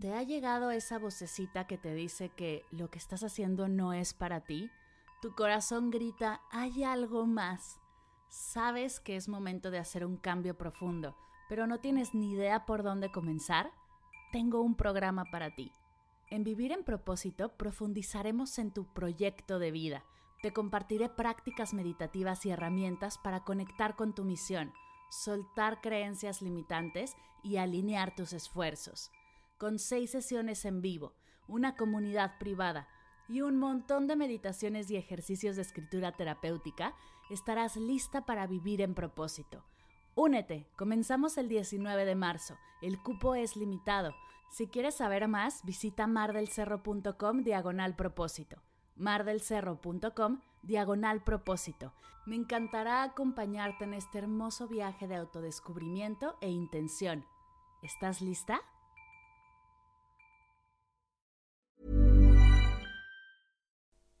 ¿Te ha llegado esa vocecita que te dice que lo que estás haciendo no es para ti? Tu corazón grita, hay algo más. Sabes que es momento de hacer un cambio profundo, pero no tienes ni idea por dónde comenzar. Tengo un programa para ti. En Vivir en propósito profundizaremos en tu proyecto de vida. Te compartiré prácticas meditativas y herramientas para conectar con tu misión, soltar creencias limitantes y alinear tus esfuerzos con seis sesiones en vivo, una comunidad privada y un montón de meditaciones y ejercicios de escritura terapéutica, estarás lista para vivir en propósito. Únete, comenzamos el 19 de marzo, el cupo es limitado. Si quieres saber más, visita mardelcerro.com diagonal propósito. mardelcerro.com diagonal propósito. Me encantará acompañarte en este hermoso viaje de autodescubrimiento e intención. ¿Estás lista?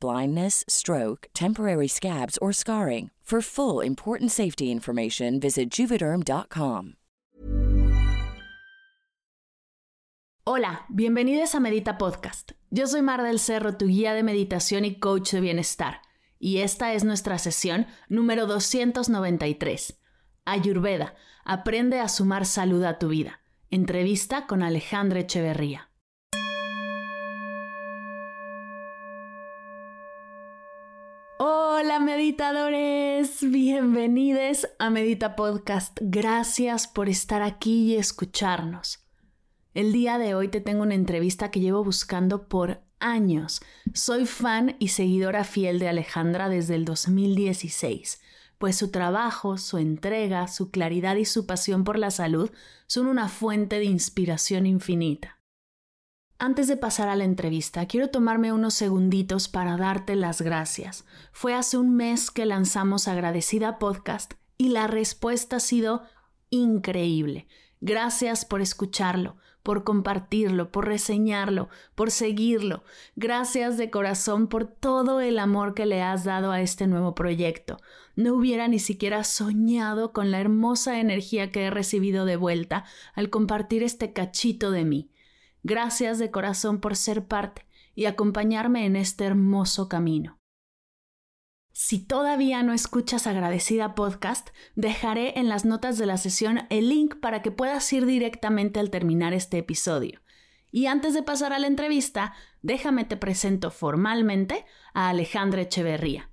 blindness, stroke, temporary scabs, or scarring. For full important safety information, visit. Hola, bienvenidos a Medita Podcast. Yo soy Mar del Cerro, tu guía de meditación y coach de bienestar, y esta es nuestra sesión número 293. Ayurveda, aprende a sumar salud a tu vida. Entrevista con Alejandra Echeverría. Hola meditadores, bienvenidos a Medita Podcast. Gracias por estar aquí y escucharnos. El día de hoy te tengo una entrevista que llevo buscando por años. Soy fan y seguidora fiel de Alejandra desde el 2016, pues su trabajo, su entrega, su claridad y su pasión por la salud son una fuente de inspiración infinita. Antes de pasar a la entrevista, quiero tomarme unos segunditos para darte las gracias. Fue hace un mes que lanzamos Agradecida Podcast y la respuesta ha sido increíble. Gracias por escucharlo, por compartirlo, por reseñarlo, por seguirlo. Gracias de corazón por todo el amor que le has dado a este nuevo proyecto. No hubiera ni siquiera soñado con la hermosa energía que he recibido de vuelta al compartir este cachito de mí. Gracias de corazón por ser parte y acompañarme en este hermoso camino. Si todavía no escuchas Agradecida Podcast, dejaré en las notas de la sesión el link para que puedas ir directamente al terminar este episodio. Y antes de pasar a la entrevista, déjame te presento formalmente a Alejandra Echeverría.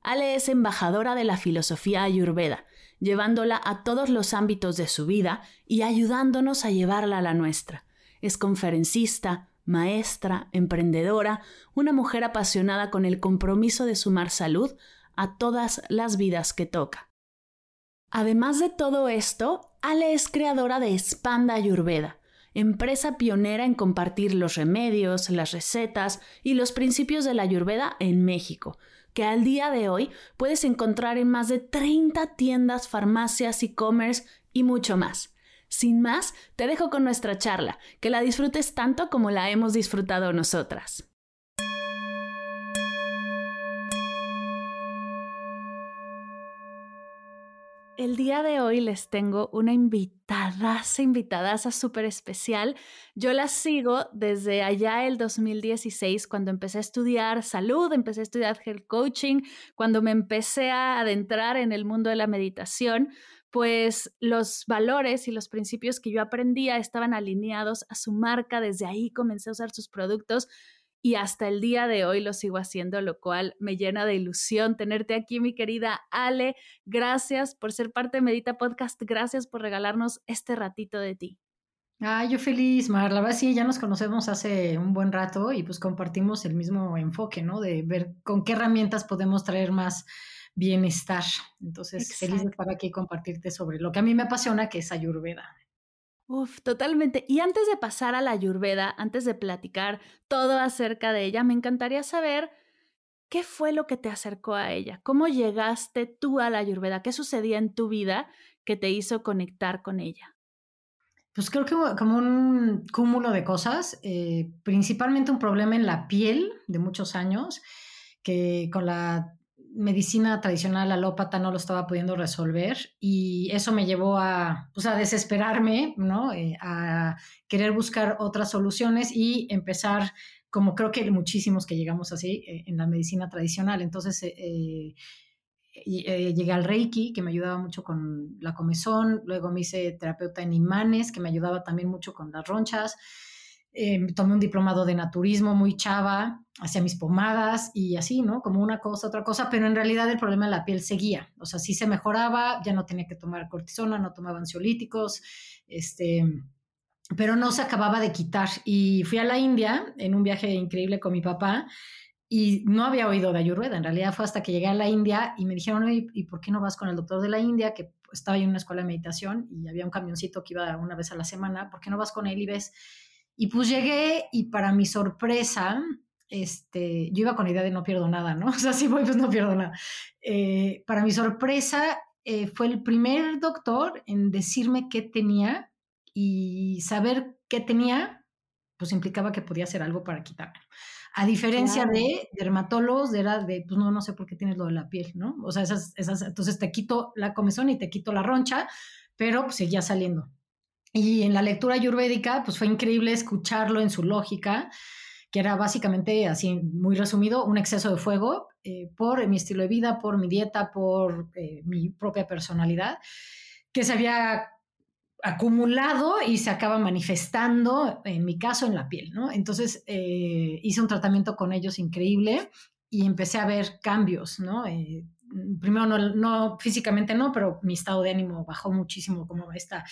Ale es embajadora de la filosofía ayurveda, llevándola a todos los ámbitos de su vida y ayudándonos a llevarla a la nuestra. Es conferencista, maestra, emprendedora, una mujer apasionada con el compromiso de sumar salud a todas las vidas que toca. Además de todo esto, Ale es creadora de Spanda Ayurveda, empresa pionera en compartir los remedios, las recetas y los principios de la Ayurveda en México, que al día de hoy puedes encontrar en más de 30 tiendas, farmacias, e-commerce y mucho más. Sin más, te dejo con nuestra charla, que la disfrutes tanto como la hemos disfrutado nosotras. El día de hoy les tengo una invitadaza, invitadaza súper especial. Yo la sigo desde allá el 2016, cuando empecé a estudiar salud, empecé a estudiar health coaching, cuando me empecé a adentrar en el mundo de la meditación pues los valores y los principios que yo aprendía estaban alineados a su marca. Desde ahí comencé a usar sus productos y hasta el día de hoy lo sigo haciendo, lo cual me llena de ilusión tenerte aquí, mi querida Ale. Gracias por ser parte de Medita Podcast, gracias por regalarnos este ratito de ti. Ah, yo feliz, Mar. La verdad sí, ya nos conocemos hace un buen rato y pues compartimos el mismo enfoque, ¿no? De ver con qué herramientas podemos traer más bienestar. Entonces, feliz de estar aquí y compartirte sobre lo que a mí me apasiona, que es Ayurveda. Uf, totalmente. Y antes de pasar a la Ayurveda, antes de platicar todo acerca de ella, me encantaría saber qué fue lo que te acercó a ella, cómo llegaste tú a la Ayurveda, qué sucedía en tu vida que te hizo conectar con ella. Pues creo que como un cúmulo de cosas, eh, principalmente un problema en la piel de muchos años, que con la medicina tradicional alópata no lo estaba pudiendo resolver y eso me llevó a, pues a desesperarme, ¿no? Eh, a querer buscar otras soluciones y empezar, como creo que muchísimos que llegamos así, eh, en la medicina tradicional. Entonces, eh, llegué al Reiki, que me ayudaba mucho con la comezón, luego me hice terapeuta en imanes, que me ayudaba también mucho con las ronchas, eh, tomé un diplomado de naturismo muy chava, hacía mis pomadas y así, ¿no? Como una cosa, otra cosa, pero en realidad el problema de la piel seguía, o sea, sí se mejoraba, ya no tenía que tomar cortisona, no tomaba ansiolíticos, este pero no se acababa de quitar. Y fui a la India en un viaje increíble con mi papá y no había oído de Ayurveda, en realidad fue hasta que llegué a la India y me dijeron, ¿y por qué no vas con el doctor de la India? Que estaba en una escuela de meditación y había un camioncito que iba una vez a la semana, ¿por qué no vas con él y ves? Y pues llegué y para mi sorpresa, este, yo iba con la idea de no pierdo nada, ¿no? O sea, si voy, pues no pierdo nada. Eh, para mi sorpresa, eh, fue el primer doctor en decirme qué tenía y saber qué tenía, pues implicaba que podía hacer algo para quitarme. A diferencia de dermatólogos, era de, pues no, no sé por qué tienes lo de la piel, ¿no? O sea, esas, esas, entonces te quito la comezón y te quito la roncha, pero pues seguía saliendo. Y en la lectura ayurvédica, pues fue increíble escucharlo en su lógica, que era básicamente, así muy resumido, un exceso de fuego eh, por mi estilo de vida, por mi dieta, por eh, mi propia personalidad, que se había acumulado y se acaba manifestando, en mi caso, en la piel, ¿no? Entonces eh, hice un tratamiento con ellos increíble y empecé a ver cambios, ¿no? Primero no, físicamente no, pero mi estado de ánimo bajó muchísimo, como esta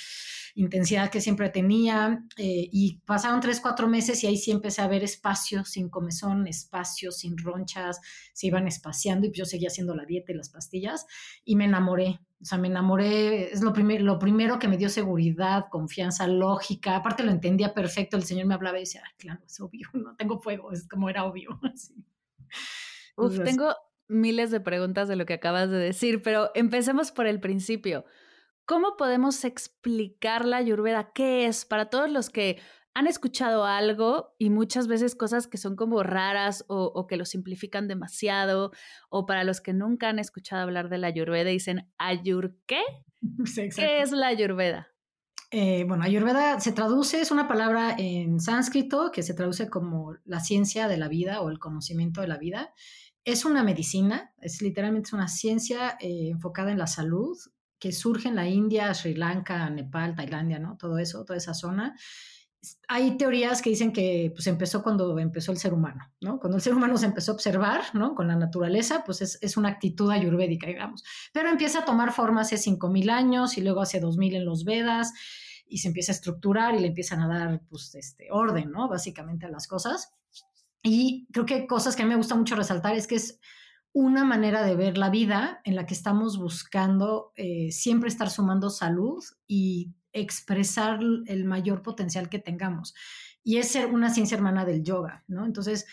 intensidad que siempre tenía. Eh, y pasaron tres, cuatro meses y ahí sí empecé a ver espacios sin comezón, espacios sin ronchas, se iban espaciando y yo seguía haciendo la dieta y las pastillas y me enamoré. O sea, me enamoré, es lo, primer, lo primero que me dio seguridad, confianza, lógica. Aparte lo entendía perfecto, el Señor me hablaba y decía, claro, es obvio, no tengo fuego, es como era obvio. Uf, tengo miles de preguntas de lo que acabas de decir, pero empecemos por el principio. ¿Cómo podemos explicar la ayurveda? ¿Qué es para todos los que han escuchado algo y muchas veces cosas que son como raras o, que lo simplifican demasiado, o para los que nunca han escuchado hablar de la ayurveda y dicen, ¿ayur qué? ¿Qué es la ayurveda? Eh, bueno, ayurveda se traduce, es una palabra en sánscrito que se traduce como la ciencia de la vida o el conocimiento de la vida es una medicina, es literalmente una ciencia eh, enfocada en la salud que surge en la India, Sri Lanka, Nepal, Tailandia, ¿no? Todo eso, toda esa zona. Hay teorías que dicen que pues, empezó cuando empezó el ser humano, ¿no? Cuando el ser humano se empezó a observar, ¿no? Con la naturaleza, pues es, es una actitud ayurvédica, digamos. Pero empieza a tomar forma hace 5.000 años y luego hace 2.000 en los Vedas y se empieza a estructurar y le empiezan a dar, pues, este, orden, ¿no? Básicamente a las cosas. Y creo que cosas que a mí me gusta mucho resaltar es que es una manera de ver la vida en la que estamos buscando eh, siempre estar sumando salud y expresar el mayor potencial que tengamos. Y es ser una ciencia hermana del yoga, ¿no? Entonces,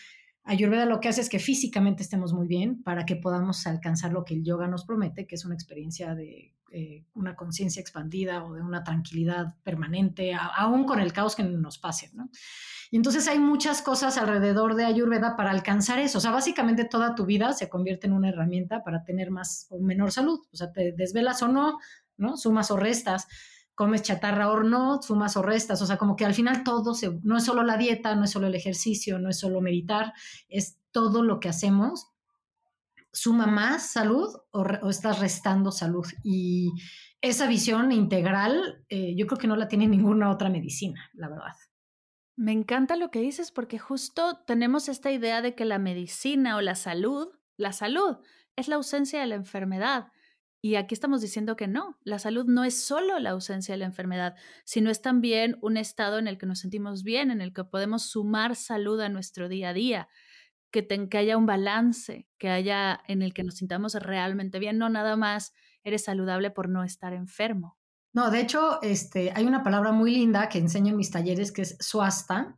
Ayurveda lo que hace es que físicamente estemos muy bien para que podamos alcanzar lo que el yoga nos promete, que es una experiencia de eh, una conciencia expandida o de una tranquilidad permanente, aún con el caos que nos pase, ¿no? Y entonces hay muchas cosas alrededor de Ayurveda para alcanzar eso. O sea, básicamente toda tu vida se convierte en una herramienta para tener más o menor salud. O sea, te desvelas o no, ¿no? Sumas o restas. Comes chatarra o no, sumas o restas. O sea, como que al final todo se, no es solo la dieta, no es solo el ejercicio, no es solo meditar, es todo lo que hacemos suma más salud o, estás restando salud. Y esa visión integral, eh, yo creo que no la tiene ninguna otra medicina, la verdad. Me encanta lo que dices porque justo tenemos esta idea de que la medicina o la salud, la salud es la ausencia de la enfermedad. Y aquí estamos diciendo que no, la salud no es solo la ausencia de la enfermedad, sino es también un estado en el que nos sentimos bien, en el que podemos sumar salud a nuestro día a día, que, que haya un balance, que haya en el que nos sintamos realmente bien, no nada más eres saludable por no estar enfermo. No, de hecho, este, hay una palabra muy linda que enseño en mis talleres que es suasta,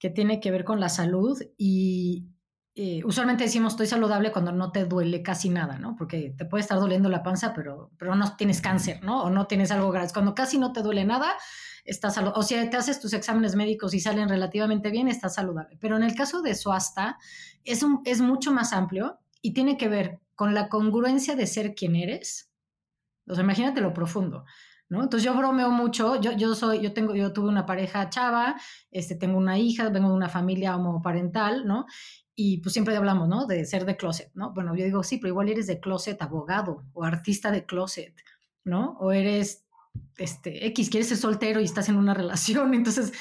que tiene que ver con la salud y eh, usualmente decimos estoy saludable cuando no te duele casi nada, ¿no? Porque te puede estar doliendo la panza, pero, pero no tienes cáncer, ¿no? O no tienes algo grave. Cuando casi no te duele nada, estás saludable. O sea, te haces tus exámenes médicos y salen relativamente bien, estás saludable. Pero en el caso de suasta, es, un, es mucho más amplio y tiene que ver con la congruencia de ser quien eres. O sea, imagínate lo profundo. Entonces yo bromeo mucho, yo, yo soy, yo tengo, yo tuve una pareja chava, este, tengo una hija, vengo de una familia homoparental, ¿no? Y pues siempre hablamos, ¿no? De ser de closet, ¿no? Bueno, yo digo, sí, pero igual eres de closet abogado o artista de closet, ¿no? O eres, este, X, quieres ser soltero y estás en una relación. Entonces,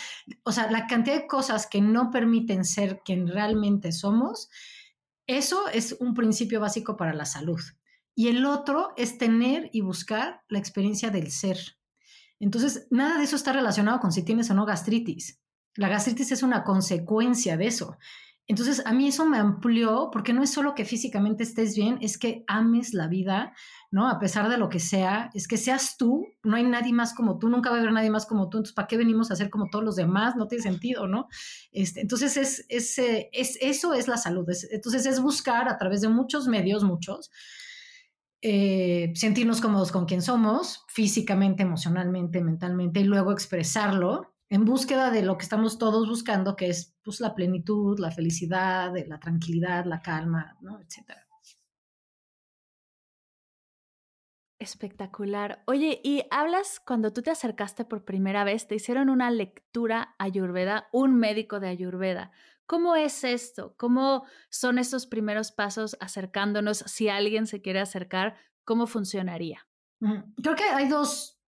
o sea, la cantidad de cosas que no permiten ser quien realmente somos, eso es un principio básico para la salud. Y el otro es tener y buscar la experiencia del ser. Entonces, nada de eso está relacionado con si tienes o no gastritis. La gastritis es una consecuencia de eso. Entonces, a mí eso me amplió, porque no es solo que físicamente estés bien, es que ames la vida, ¿no? A pesar de lo que sea, es que seas tú, no hay nadie más como tú, nunca va a haber nadie más como tú, entonces, ¿para qué venimos a ser como todos los demás? No tiene sentido, ¿no? Este, entonces, es, es, es, eso es la salud. entonces, es buscar a través de muchos medios, muchos, eh, sentirnos cómodos con quien somos, físicamente, emocionalmente, mentalmente, y luego expresarlo en búsqueda de lo que estamos todos buscando, que es pues, la plenitud, la felicidad, la tranquilidad, la calma, ¿no? etcétera. Espectacular. Oye, y hablas cuando tú te acercaste por primera vez, te hicieron una lectura ayurveda, un médico de ayurveda. ¿Cómo es esto? ¿Cómo son estos primeros pasos acercándonos? Si alguien se quiere acercar, ¿cómo funcionaría? Creo que hay dos,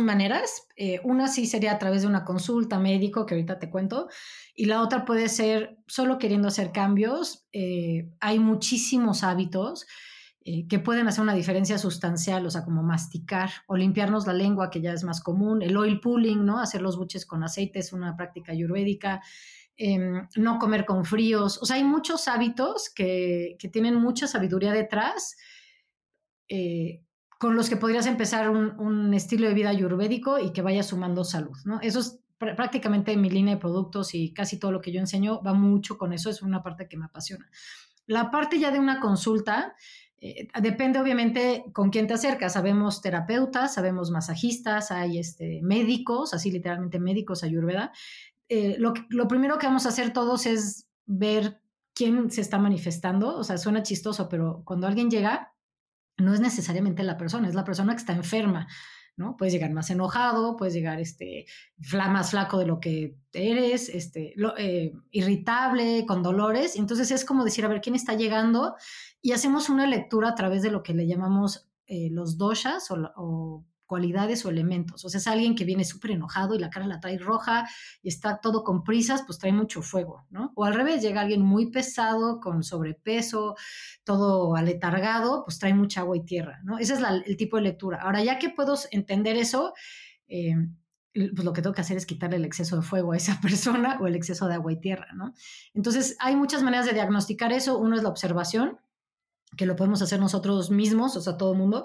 maneras. Eh, una sí sería a través de una consulta médico, que ahorita te cuento, y la otra puede ser solo queriendo hacer cambios. Eh, hay muchísimos hábitos eh, que pueden hacer una diferencia sustancial, o sea, como masticar o limpiarnos la lengua, que ya es más común, el oil pulling, ¿no? Hacer los buches con aceite es una práctica ayurvédica. Em, no comer con fríos. O sea, hay muchos hábitos que, tienen mucha sabiduría detrás, eh, con los que podrías empezar un, estilo de vida ayurvédico y que vaya sumando salud, ¿no? Eso es prácticamente mi línea de productos y casi todo lo que yo enseño va mucho con eso, es una parte que me apasiona. La parte ya de una consulta, eh, depende obviamente con quién te acercas. Sabemos terapeutas, sabemos masajistas, hay este, médicos, así literalmente médicos ayurveda, eh, lo, lo primero que vamos a hacer todos es ver quién se está manifestando. O sea, suena chistoso, pero cuando alguien llega, no es necesariamente la persona, es la persona que está enferma. ¿no? Puedes llegar más enojado, puedes llegar este, más flaco de lo que eres, este, eh, irritable, con dolores. Entonces es como decir, a ver, ¿quién está llegando? Y hacemos una lectura a través de lo que le llamamos eh, los doshas o, o cualidades o elementos. O sea, es alguien que viene súper enojado y la cara la trae roja y está todo con prisas, pues trae mucho fuego, ¿no? O al revés, llega alguien muy pesado, con sobrepeso, todo aletargado, pues trae mucha agua y tierra, ¿no? Ese es el tipo de lectura. Ahora, ya que puedo entender eso, eh, pues lo que tengo que hacer es quitarle el exceso de fuego a esa persona o el exceso de agua y tierra, ¿no? Entonces, hay muchas maneras de diagnosticar eso. Uno es la observación, que lo podemos hacer nosotros mismos, o sea, todo el mundo.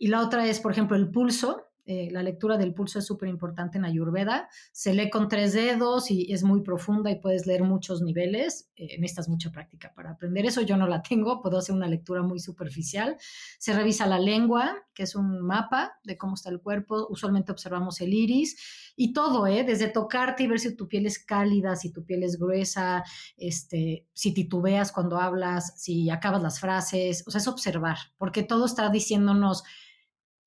Y la otra es, por ejemplo, el pulso. Eh, la lectura del pulso es súper importante en Ayurveda. Se lee con tres dedos y es muy profunda y puedes leer muchos niveles. Eh, necesitas mucha práctica para aprender eso. Yo no la tengo, puedo hacer una lectura muy superficial. Se revisa la lengua, que es un mapa de cómo está el cuerpo. Usualmente observamos el iris y todo, ¿eh? desde tocarte y ver si tu piel es cálida, si tu piel es gruesa, este, si titubeas cuando hablas, si acabas las frases. O sea, es observar, porque todo está diciéndonos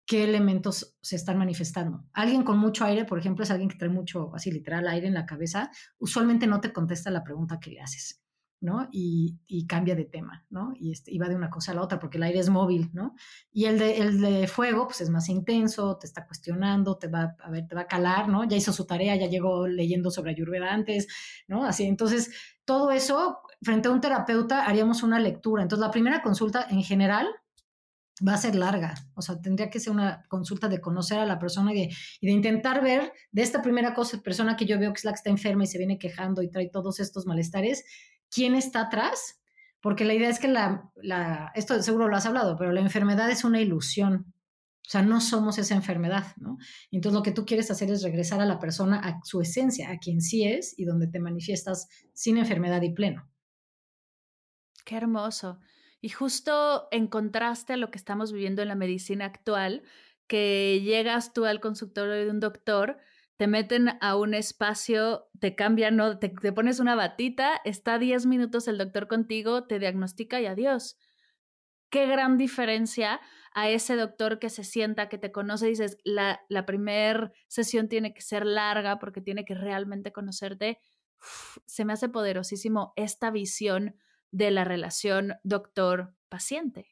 qué elementos se están manifestando. Alguien con mucho aire, por ejemplo, es alguien que trae mucho, así literal, aire en la cabeza, usualmente no te contesta la pregunta que le haces. ¿no? Y, cambia de tema, ¿no? Y, este, va de una cosa a la otra porque el aire es móvil, ¿no? Y el de, el de fuego, pues es más intenso, te está cuestionando, te va a ver, te va a calar, ¿no? Ya hizo su tarea, ya llegó leyendo sobre Ayurveda antes, ¿no? Así, entonces, todo eso, frente a un terapeuta, haríamos una lectura. Entonces, la primera consulta en general va a ser larga, o sea, tendría que ser una consulta de conocer a la persona y de, intentar ver de esta primera cosa, persona que yo veo que está enferma y se viene quejando y trae todos estos malestares, quién está atrás, porque la idea es que la, la, esto seguro lo has hablado, pero la enfermedad es una ilusión, o sea, no somos esa enfermedad, ¿no? Entonces lo que tú quieres hacer es regresar a la persona a su esencia, a quien sí es y donde te manifiestas sin enfermedad y pleno. Qué hermoso. Y justo en contraste a lo que estamos viviendo en la medicina actual, que llegas tú al consultorio de un doctor te meten a un espacio, te cambian, ¿no? te, pones una batita, está 10 minutos el doctor contigo, te diagnostica y adiós. Qué gran diferencia a ese doctor que se sienta, que te conoce, dices, la primera sesión tiene que ser larga porque tiene que realmente conocerte. se me hace poderosísimo esta visión de la relación doctor-paciente.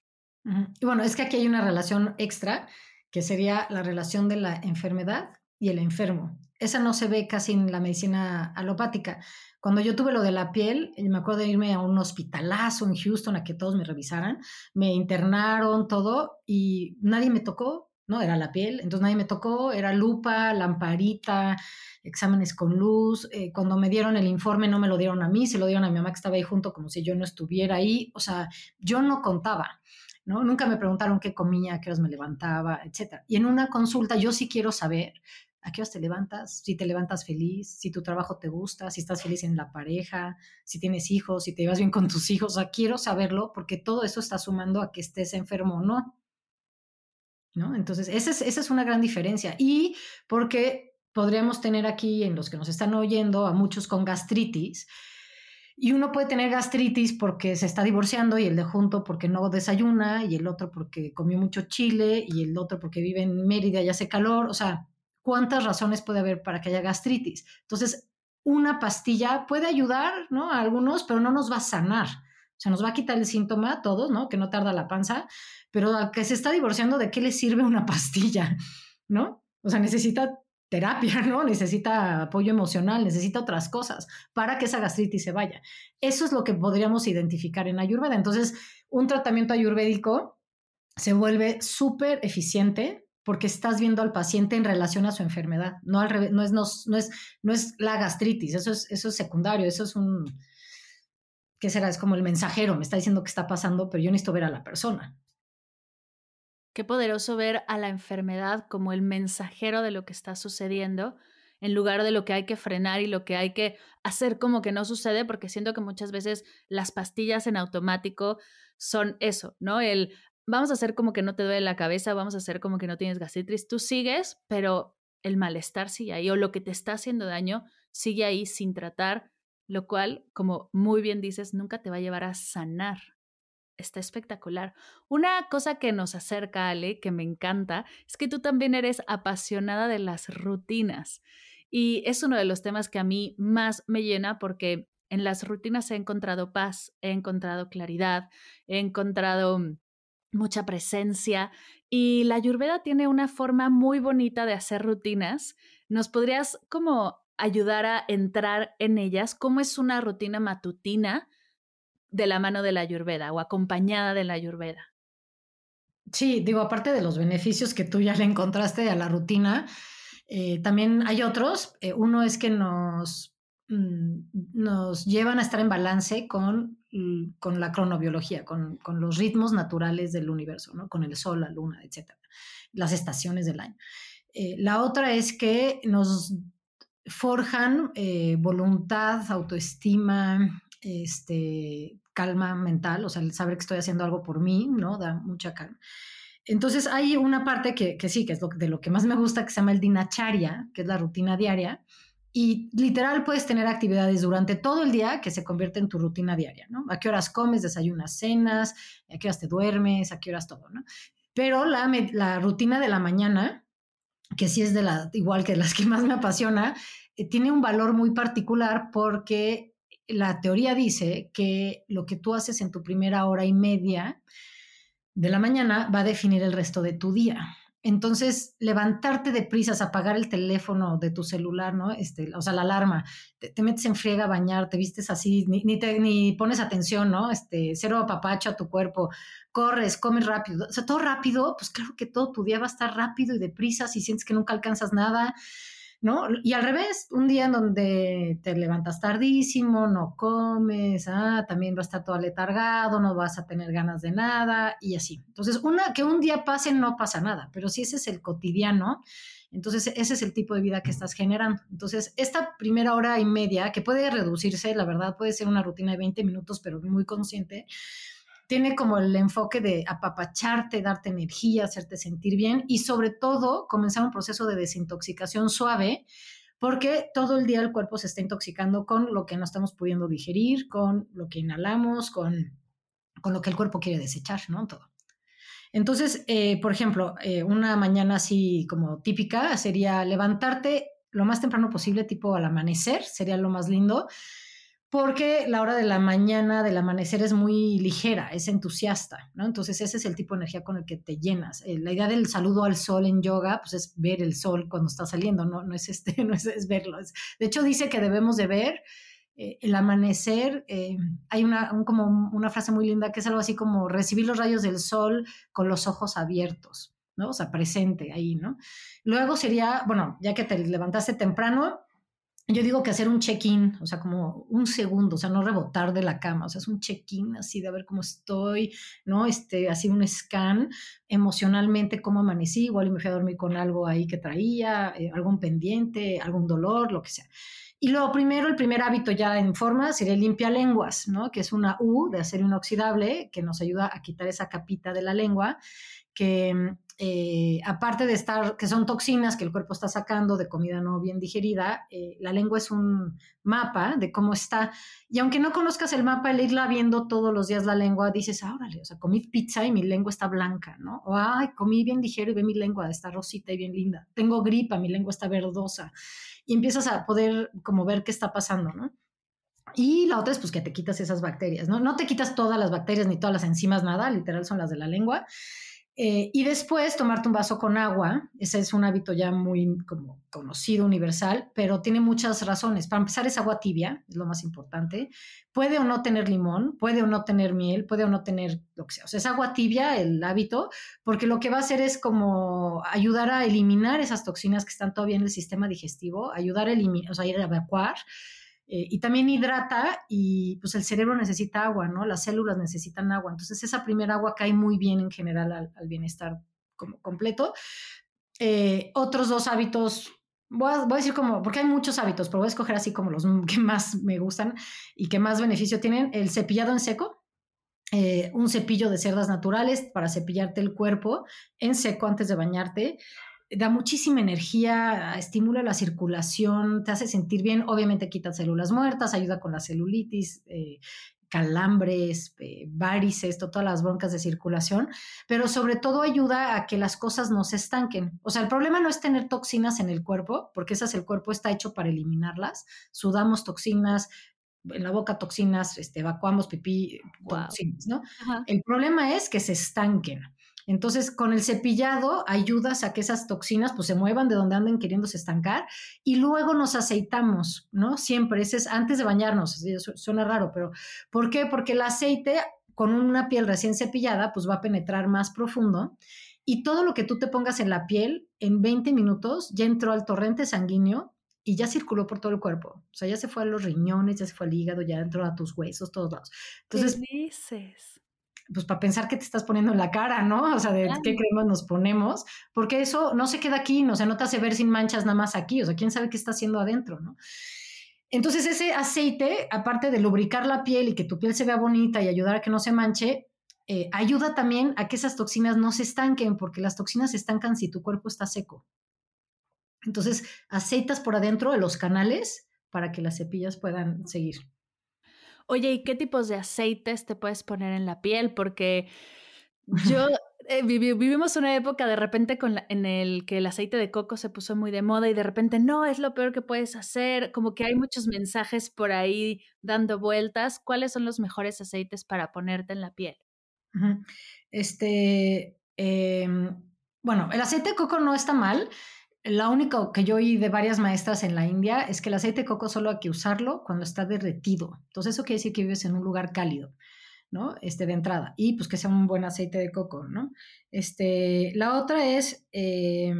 Bueno, es que aquí hay una relación extra, que sería la relación de la enfermedad y el enfermo. Esa no se ve casi en la medicina alopática. Cuando yo tuve lo de la piel, eh, me acuerdo de irme a un hospitalazo en Houston a que todos me revisaran, me internaron todo y nadie me tocó, ¿no? Era la piel, entonces nadie me tocó, era lupa, lamparita, exámenes con luz. Eh, cuando me dieron el informe no me lo dieron a mí, se lo dieron a mi mamá que estaba ahí junto como si yo no estuviera ahí. O sea, yo no contaba. ¿no? Nunca me preguntaron qué comía, qué horas me levantaba, etc. Y en una consulta yo sí quiero saber ¿A qué horas te levantas? Si te levantas feliz, si tu trabajo te gusta, si estás feliz en la pareja, si tienes hijos, si te llevas bien con tus hijos. O sea, quiero saberlo porque todo eso está sumando a que estés enfermo o no. Entonces, esa es, esa es una gran diferencia. Y porque podríamos tener aquí, en los que nos están oyendo, a muchos con gastritis. Y uno puede tener gastritis porque se está divorciando y el de junto porque no desayuna y el otro porque comió mucho chile y el otro porque vive en Mérida y hace calor. O sea, cuántas razones puede haber para que haya gastritis. Entonces, una pastilla puede ayudar, ¿no? A algunos, pero no nos va a sanar. O sea, nos va a quitar el síntoma a todos, ¿no? Que no tarda la panza, pero a que se está divorciando, ¿de qué le sirve una pastilla? ¿No? O sea, necesita terapia, ¿no? Necesita apoyo emocional, necesita otras cosas para que esa gastritis se vaya. Eso es lo que podríamos identificar en Ayurveda. Entonces, un tratamiento ayurvédico se vuelve súper eficiente porque estás viendo al paciente en relación a su enfermedad, no al revés, no es, no, es, no es la gastritis, eso es, eso es secundario, eso es un, ¿qué será? Es como el mensajero, me está diciendo que está pasando, pero yo necesito ver a la persona. Qué poderoso ver a la enfermedad como el mensajero de lo que está sucediendo, en lugar de lo que hay que frenar y lo que hay que hacer como que no sucede, porque siento que muchas veces las pastillas en automático son eso, ¿no? El, vamos a hacer como que no te duele la cabeza, vamos a hacer como que no tienes gastritis, tú sigues, pero el malestar sigue ahí o lo que te está haciendo daño sigue ahí sin tratar, lo cual, como muy bien dices, nunca te va a llevar a sanar. Está espectacular. Una cosa que nos acerca, Ale, que me encanta, es que tú también eres apasionada de las rutinas. Y es uno de los temas que a mí más me llena porque en las rutinas he encontrado paz, he encontrado claridad, he encontrado mucha presencia y la Ayurveda tiene una forma muy bonita de hacer rutinas. ¿Nos podrías como ayudar a entrar en ellas? ¿Cómo es una rutina matutina de la mano de la Ayurveda o acompañada de la Ayurveda? Sí, digo, aparte de los beneficios que tú ya le encontraste a la rutina, eh, también hay otros. Eh, uno es que nos, mm, nos llevan a estar en balance con con la cronobiología, con, con, los ritmos naturales del universo, ¿no? con el sol, la luna, etcétera, las estaciones del año. Eh, la otra es que nos forjan eh, voluntad, autoestima, este, calma mental, o sea, saber que estoy haciendo algo por mí, ¿no? Da mucha calma. Entonces hay una parte que, que sí, que es de lo que más me gusta, que se llama el dinacharya, que es la rutina diaria, y literal puedes tener actividades durante todo el día que se convierten en tu rutina diaria, ¿no? A qué horas comes, desayunas, cenas, a qué horas te duermes, a qué horas todo, ¿no? Pero la, la rutina de la mañana, que sí es de la, igual que las que más me apasiona, eh, tiene un valor muy particular porque la teoría dice que lo que tú haces en tu primera hora y media de la mañana va a definir el resto de tu día. Entonces, levantarte de prisas, apagar el teléfono de tu celular, ¿no? Este, o sea, la alarma, te, metes en friega a bañar, te vistes así, ni, te, ni pones atención, ¿no? Este, cero apapacho a tu cuerpo, corres, comes rápido, o sea, todo rápido, pues claro que todo tu día va a estar rápido y deprisa si sientes que nunca alcanzas nada. ¿No? Y al revés, un día en donde te levantas tardísimo, no comes, ah, también va a estar todo aletargado, no vas a tener ganas de nada y así. Entonces, una, que un día pase no pasa nada, pero si ese es el cotidiano, entonces ese es el tipo de vida que estás generando. Entonces, esta primera hora y media, que puede reducirse, la verdad, puede ser una rutina de 20 minutos, pero muy consciente, tiene como el enfoque de apapacharte, darte energía, hacerte sentir bien y sobre todo comenzar un proceso de desintoxicación suave porque todo el día el cuerpo se está intoxicando con lo que no estamos pudiendo digerir, con lo que inhalamos, con, con lo que el cuerpo quiere desechar, ¿no? Todo. Entonces, eh, por ejemplo, eh, una mañana así como típica sería levantarte lo más temprano posible, tipo al amanecer, sería lo más lindo porque la hora de la mañana, del amanecer es muy ligera, es entusiasta, ¿no? Entonces ese es el tipo de energía con el que te llenas. Eh, la idea del saludo al sol en yoga, pues es ver el sol cuando está saliendo, no, no es este, no es, verlo. de hecho dice que debemos de ver eh, el amanecer. Eh, hay una, como una frase muy linda que es algo así como recibir los rayos del sol con los ojos abiertos, ¿no? O sea, presente ahí, ¿no? Luego sería, bueno, ya que te levantaste temprano, yo digo que hacer un check-in, o sea, como un segundo, o sea, no rebotar de la cama, o sea, es un check-in así de ver cómo estoy, ¿no? Este, así un scan emocionalmente, cómo amanecí, igual y me fui a dormir con algo ahí que traía, eh, algún pendiente, algún dolor, lo que sea. Y lo primero, el primer hábito ya en forma sería limpia lenguas, ¿no? Que es una U de acero inoxidable que nos ayuda a quitar esa capita de la lengua que eh, aparte de estar, que son toxinas que el cuerpo está sacando de comida no bien digerida, eh, la lengua es un mapa de cómo está. Y aunque no conozcas el mapa, el irla viendo todos los días la lengua, dices, ah, órale, o sea, comí pizza y mi lengua está blanca, ¿no? O, ay, comí bien ligero y ve mi lengua, está rosita y bien linda. Tengo gripa, mi lengua está verdosa. Y empiezas a poder como ver qué está pasando, ¿no? Y la otra es pues que te quitas esas bacterias, ¿no? No te quitas todas las bacterias ni todas las enzimas, nada, literal son las de la lengua. Eh, y después tomarte un vaso con agua, ese es un hábito ya muy como conocido, universal, pero tiene muchas razones. Para empezar es agua tibia, es lo más importante. Puede o no tener limón, puede o no tener miel, puede o no tener lo que sea. O sea, es agua tibia el hábito, porque lo que va a hacer es como ayudar a eliminar esas toxinas que están todavía en el sistema digestivo, ayudar a eliminar, o sea, a evacuar eh, y también hidrata y pues el cerebro necesita agua, ¿no? Las células necesitan agua. Entonces esa primera agua cae muy bien en general al, bienestar como completo. Eh, otros dos hábitos, voy a, decir como, porque hay muchos hábitos, pero voy a escoger así como los que más me gustan y que más beneficio tienen. El cepillado en seco, eh, un cepillo de cerdas naturales para cepillarte el cuerpo en seco antes de bañarte da muchísima energía, estimula la circulación, te hace sentir bien, obviamente quita células muertas, ayuda con la celulitis, eh, calambres, eh, varices, todas las broncas de circulación, pero sobre todo ayuda a que las cosas no se estanquen. O sea, el problema no es tener toxinas en el cuerpo, porque esas el cuerpo está hecho para eliminarlas. Sudamos toxinas, en la boca toxinas, este, evacuamos pipí, toxinas, ¿no? El problema es que se estanquen. Entonces, con el cepillado ayudas a que esas toxinas pues se muevan de donde anden queriéndose estancar y luego nos aceitamos, ¿no? Siempre, ese es antes de bañarnos, suena raro, pero ¿por qué? Porque el aceite con una piel recién cepillada pues va a penetrar más profundo y todo lo que tú te pongas en la piel en 20 minutos ya entró al torrente sanguíneo y ya circuló por todo el cuerpo. O sea, ya se fue a los riñones, ya se fue al hígado, ya entró a tus huesos, todos lados. Entonces, ¿Qué dices? Pues para pensar qué te estás poniendo en la cara, ¿no? O sea, de qué cremas nos ponemos, porque eso no se queda aquí, no, o sea, no te hace ver sin manchas nada más aquí, o sea, quién sabe qué está haciendo adentro, ¿no? Entonces ese aceite, aparte de lubricar la piel y que tu piel se vea bonita y ayudar a que no se manche, eh, ayuda también a que esas toxinas no se estanquen, porque las toxinas se estancan si tu cuerpo está seco. Entonces, aceitas por adentro de los canales para que las cepillas puedan seguir. Oye, ¿y qué tipos de aceites te puedes poner en la piel? Porque yo eh, vivimos una época de repente con en el que el aceite de coco se puso muy de moda y de repente no, es lo peor que puedes hacer, como que hay muchos mensajes por ahí dando vueltas. ¿Cuáles son los mejores aceites para ponerte en la piel? Este, em, bueno, el aceite de coco no está mal. La única que yo oí de varias maestras en la India es que el aceite de coco solo hay que usarlo cuando está derretido. Entonces eso quiere decir que vives en un lugar cálido. ¿no? Este, de entrada. Y pues que sea un buen aceite de coco, ¿no? Este, la otra es eh,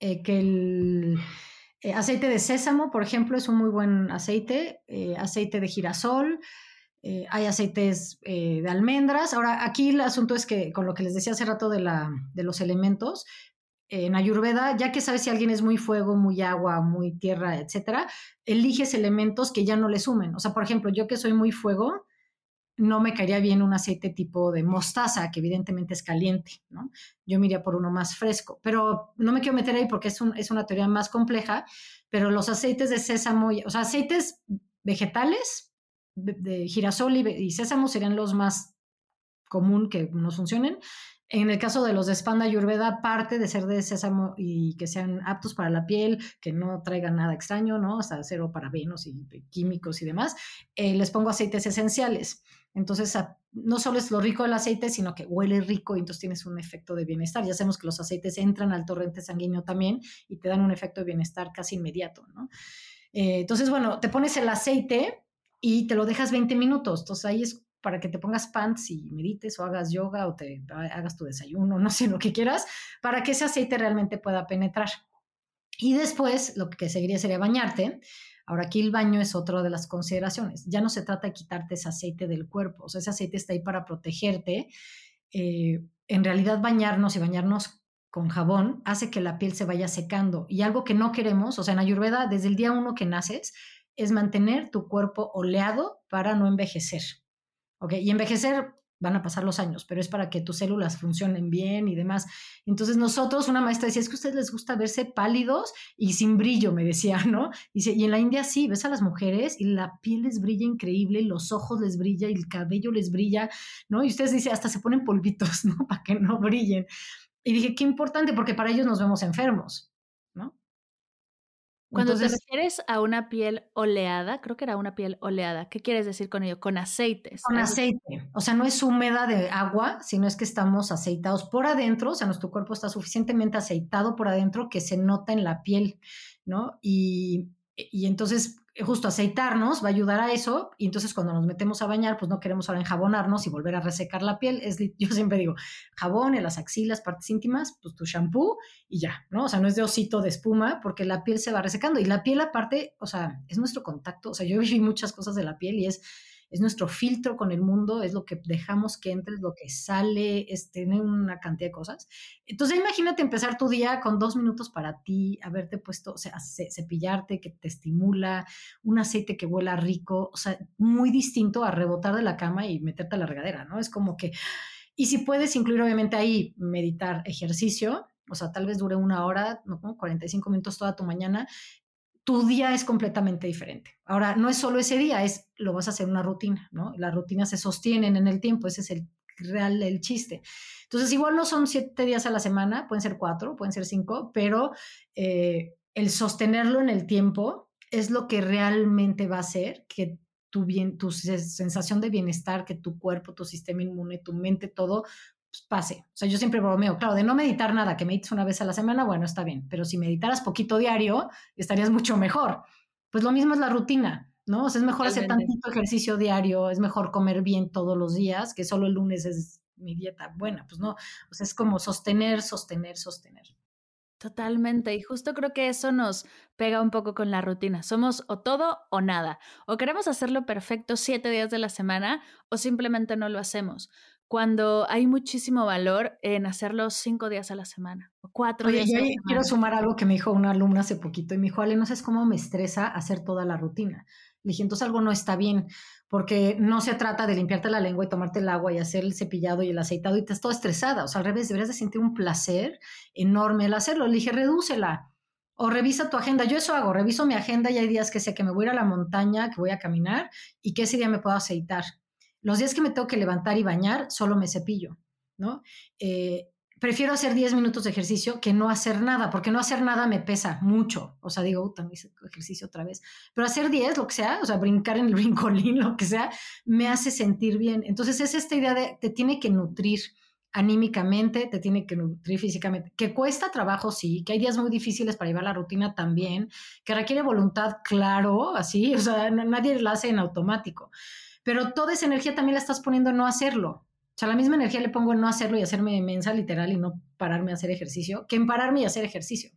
eh, que el eh, aceite de sésamo, por ejemplo, es un muy buen aceite, aceite de girasol, hay aceites de almendras. Ahora, aquí el asunto es que, con lo que les decía hace rato de, la, de los elementos, en Ayurveda, ya que sabes si alguien es muy fuego, muy agua, muy tierra, etcétera, eliges elementos que ya no le sumen. O sea, por ejemplo, yo que soy muy fuego, no me caería bien un aceite tipo de mostaza, que evidentemente es caliente, ¿no? Yo me iría por uno más fresco, pero no me quiero meter ahí porque es, una teoría más compleja, pero los aceites de sésamo, o sea, aceites vegetales de, girasol y, y, sésamo serían los más común que nos funcionen. En el caso de los de espanda ayurveda, parte de ser de sésamo y que sean aptos para la piel, que no traigan nada extraño, ¿no? Hasta cero parabenos y químicos y demás, eh, les pongo aceites esenciales. Entonces, no solo es lo rico del aceite, sino que huele rico y entonces tienes un efecto de bienestar. Ya sabemos que los aceites entran al torrente sanguíneo también y te dan un efecto de bienestar casi inmediato, ¿no? Eh, entonces, bueno, te pones el aceite y te lo dejas 20 minutos. Entonces, ahí es para que te pongas pants y medites o hagas yoga o te hagas tu desayuno, no sé, lo que quieras, para que ese aceite realmente pueda penetrar. Y después, lo que seguiría sería bañarte. Ahora aquí el baño es otra de las consideraciones. Ya no se trata de quitarte ese aceite del cuerpo, o sea, ese aceite está ahí para protegerte. Eh, en realidad bañarnos y bañarnos con jabón hace que la piel se vaya secando. Y algo que no queremos, o sea, en Ayurveda, desde el día uno que naces, es mantener tu cuerpo oleado para no envejecer. ¿Ok? Y envejecer van a pasar los años, pero es para que tus células funcionen bien y demás. Entonces nosotros, una maestra decía, es que a ustedes les gusta verse pálidos y sin brillo, me decía, ¿no? Dice, y en la India sí, ves a las mujeres y la piel les brilla increíble, los ojos les brilla el cabello les brilla, ¿no? Y ustedes dicen, hasta se ponen polvitos, ¿no? Para que no brillen. Y dije, qué importante, porque para ellos nos vemos enfermos. Cuando te refieres a una piel oleada, creo que era una piel oleada, ¿qué quieres decir con ello? Con aceites. Con aceite. O sea, no es húmeda de agua, sino es que estamos aceitados por adentro, o sea, nuestro cuerpo está suficientemente aceitado por adentro que se nota en la piel, ¿no? Y, y entonces justo aceitarnos va a ayudar a eso y entonces cuando nos metemos a bañar pues no queremos ahora enjabonarnos y volver a resecar la piel, es, yo siempre digo jabón en las axilas, partes íntimas, pues tu shampoo y ya, ¿no? O sea, no es de osito de espuma porque la piel se va resecando. Y la piel aparte, o sea, es nuestro contacto, o sea, yo viví muchas cosas de la piel y es es nuestro filtro con el mundo, es lo que dejamos que entre, es lo que sale, es, tiene una cantidad de cosas. Entonces imagínate empezar tu día con dos minutos para ti, haberte puesto, o sea, cepillarte, que te estimula, un aceite que huela rico, o sea, muy distinto a rebotar de la cama y meterte a la regadera, ¿no? Es como que, y si puedes incluir obviamente ahí meditar, ejercicio, o sea, tal vez dure una hora, ¿no? 45 minutos toda tu mañana, tu día es completamente diferente. Ahora, no es solo ese día, es lo vas a hacer una rutina, ¿no? Las rutinas se sostienen en el tiempo, ese es el real, el chiste. Entonces, igual no son siete días a la semana, pueden ser cuatro, pueden ser cinco, pero eh, el sostenerlo en el tiempo es lo que realmente va a hacer que tu, bien, tu sensación de bienestar, que tu cuerpo, tu sistema inmune, tu mente, todo pues, pase. O sea, yo siempre bromeo, claro, de no meditar nada, que medites una vez a la semana, bueno, está bien, pero si meditaras poquito diario, estarías mucho mejor. Pues lo mismo es la rutina, ¿no? O sea, es mejor hacer tantito ejercicio diario, es mejor comer bien todos los días, que solo el lunes es mi dieta buena, pues no, o sea, es como sostener, sostener, sostener. Totalmente, y justo creo que eso nos pega un poco con la rutina. Somos o todo o nada. O queremos hacerlo perfecto siete días de la semana o simplemente no lo hacemos cuando hay muchísimo valor en hacerlo cinco días a la semana o cuatro días. a la semana. quiero sumar algo que me dijo una alumna hace poquito y me dijo, Ale, no sabes cómo me estresa hacer toda la rutina. Le dije, entonces algo no está bien, porque no se trata de limpiarte la lengua y tomarte el agua y hacer el cepillado y el aceitado y te estás toda estresada. O sea, al revés, deberías de sentir un placer enorme al hacerlo. Le dije, redúcela. O revisa tu agenda. Yo eso hago, reviso mi agenda y hay días que sé que me voy a ir a la montaña, que voy a caminar y que ese día me puedo aceitar los días que me tengo que levantar y bañar, solo me cepillo. ¿no? Eh, prefiero hacer 10 minutos de ejercicio que no hacer nada, porque no hacer nada me pesa mucho. O sea, digo, también ejercicio otra vez. Pero hacer 10, lo que sea, o sea, brincar en el brincolín, lo que sea, me hace sentir bien. Entonces es esta idea de te tiene que nutrir anímicamente, te tiene que nutrir físicamente, que cuesta trabajo, sí, que hay días muy difíciles para llevar la rutina también, que requiere voluntad, claro, así, o sea, nadie la hace en automático. Pero toda esa energía también la estás poniendo en no hacerlo. O sea, la misma energía le pongo en no hacerlo y hacerme mensa literal y no pararme a hacer ejercicio, que en pararme y hacer ejercicio.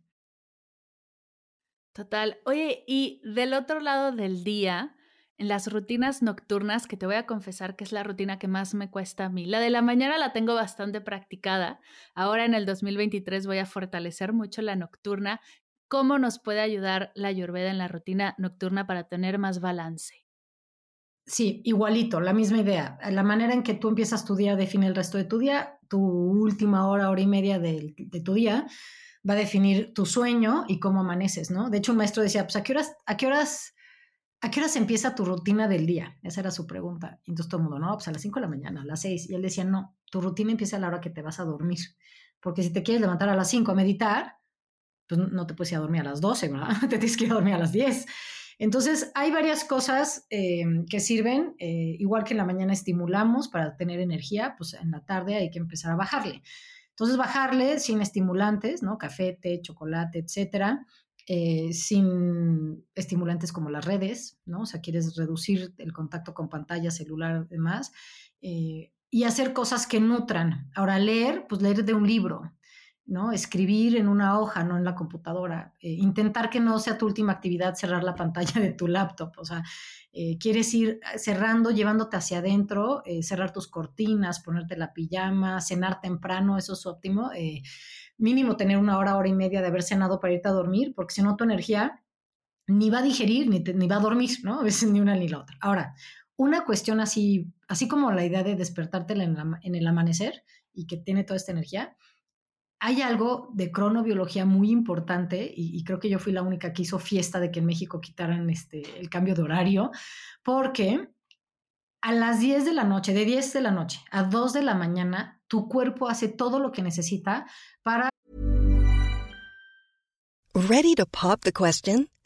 Total. Oye, y del otro lado del día, en las rutinas nocturnas, que te voy a confesar que es la rutina que más me cuesta a mí. La de la mañana la tengo bastante practicada. Ahora en el 2023 voy a fortalecer mucho la nocturna. ¿Cómo nos puede ayudar la ayurveda en la rutina nocturna para tener más balance? Sí, igualito, la misma idea. La manera en que tú empiezas tu día define el resto de tu día. Tu última hora, hora y media de, tu día va a definir tu sueño y cómo amaneces, ¿no? De hecho, un maestro decía, pues, ¿a qué horas, a qué horas, a qué horas empieza tu rutina del día? Esa era su pregunta. Y entonces todo el mundo, no, pues a las 5 de la mañana, a las 6. Y él decía, no, tu rutina empieza a la hora que te vas a dormir. Porque si te quieres levantar a las 5 a meditar, pues no te puedes ir a dormir a las 12, ¿verdad? te tienes que ir a dormir a las 10. Entonces, hay varias cosas eh, que sirven, eh, igual que en la mañana estimulamos para tener energía, pues en la tarde hay que empezar a bajarle. Entonces, bajarle sin estimulantes, ¿no? Café, té, chocolate, etcétera, eh, sin estimulantes como las redes, ¿no? O sea, quieres reducir el contacto con pantalla, celular, demás, y hacer cosas que nutran. Ahora, leer, pues leer de un libro, ¿no? Escribir en una hoja, no en la computadora. Eh, intentar que no sea tu última actividad cerrar la pantalla de tu laptop. O sea, eh, quieres ir cerrando, llevándote hacia adentro, eh, cerrar tus cortinas, ponerte la pijama, cenar temprano, eso es óptimo. mínimo tener una hora, hora y media de haber cenado para irte a dormir, porque si no tu energía ni va a digerir ni, ni va a dormir, ¿no? A veces ni una ni la otra. Ahora, una cuestión así, así como la idea de despertarte en el amanecer y que tiene toda esta energía, hay algo de cronobiología muy importante y, creo que yo fui la única que hizo fiesta de que en México quitaran este, el cambio de horario, porque a las 10 de la noche, de 10 de la noche a 2 de la mañana, tu cuerpo hace todo lo que necesita para... Ready to pop the question?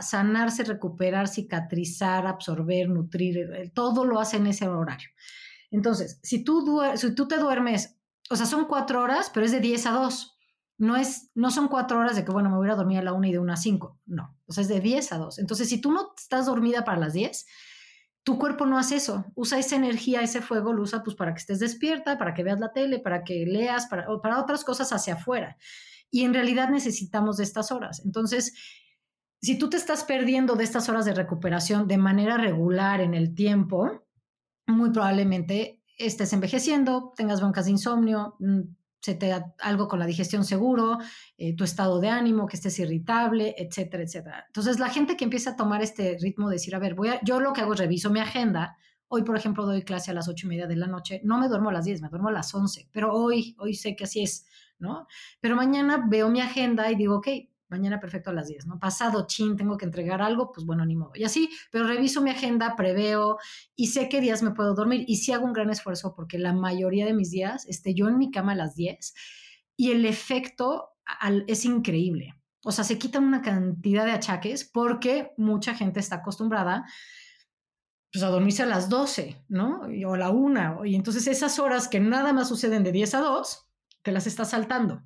Sanarse, recuperar, cicatrizar, absorber, nutrir, todo lo hace en ese horario. Entonces, si tú, si tú te duermes, o sea, son cuatro horas, pero es de 10 a 2. No, es, no son cuatro horas de que, bueno, me voy a dormir a la una y de una a 5. No, o sea, es de 10 a 2. Entonces, si tú no estás dormida para las 10, tu cuerpo no hace eso. Usa esa energía, ese fuego, lo usa pues para que estés despierta, para que veas la tele, para que leas, para, para otras cosas hacia afuera. Y en realidad necesitamos de estas horas. Entonces, si tú te estás perdiendo de estas horas de recuperación de manera regular en el tiempo, muy probablemente estés envejeciendo, tengas broncas de insomnio, mm, se te da algo con la digestión seguro, eh, tu estado de ánimo, que estés irritable, etcétera, etcétera. Entonces, la gente que empieza a tomar este ritmo de decir, a ver, voy a, yo lo que hago es reviso mi agenda. Hoy, por ejemplo, doy clase a las ocho y media de la noche. No me duermo a las diez, me duermo a las once, pero hoy, hoy sé que así es, ¿no? Pero mañana veo mi agenda y digo, ok, mañana perfecto a las 10, ¿no? Pasado, chin, tengo que entregar algo, pues bueno, ni modo. Y así, pero reviso mi agenda, preveo y sé qué días me puedo dormir. Y sí hago un gran esfuerzo porque la mayoría de mis días esté yo en mi cama a las 10 y el efecto es increíble. O sea, se quitan una cantidad de achaques porque mucha gente está acostumbrada pues a dormirse a las 12, ¿no? O a la 1. Y entonces esas horas que nada más suceden de 10 a 2, te las estás saltando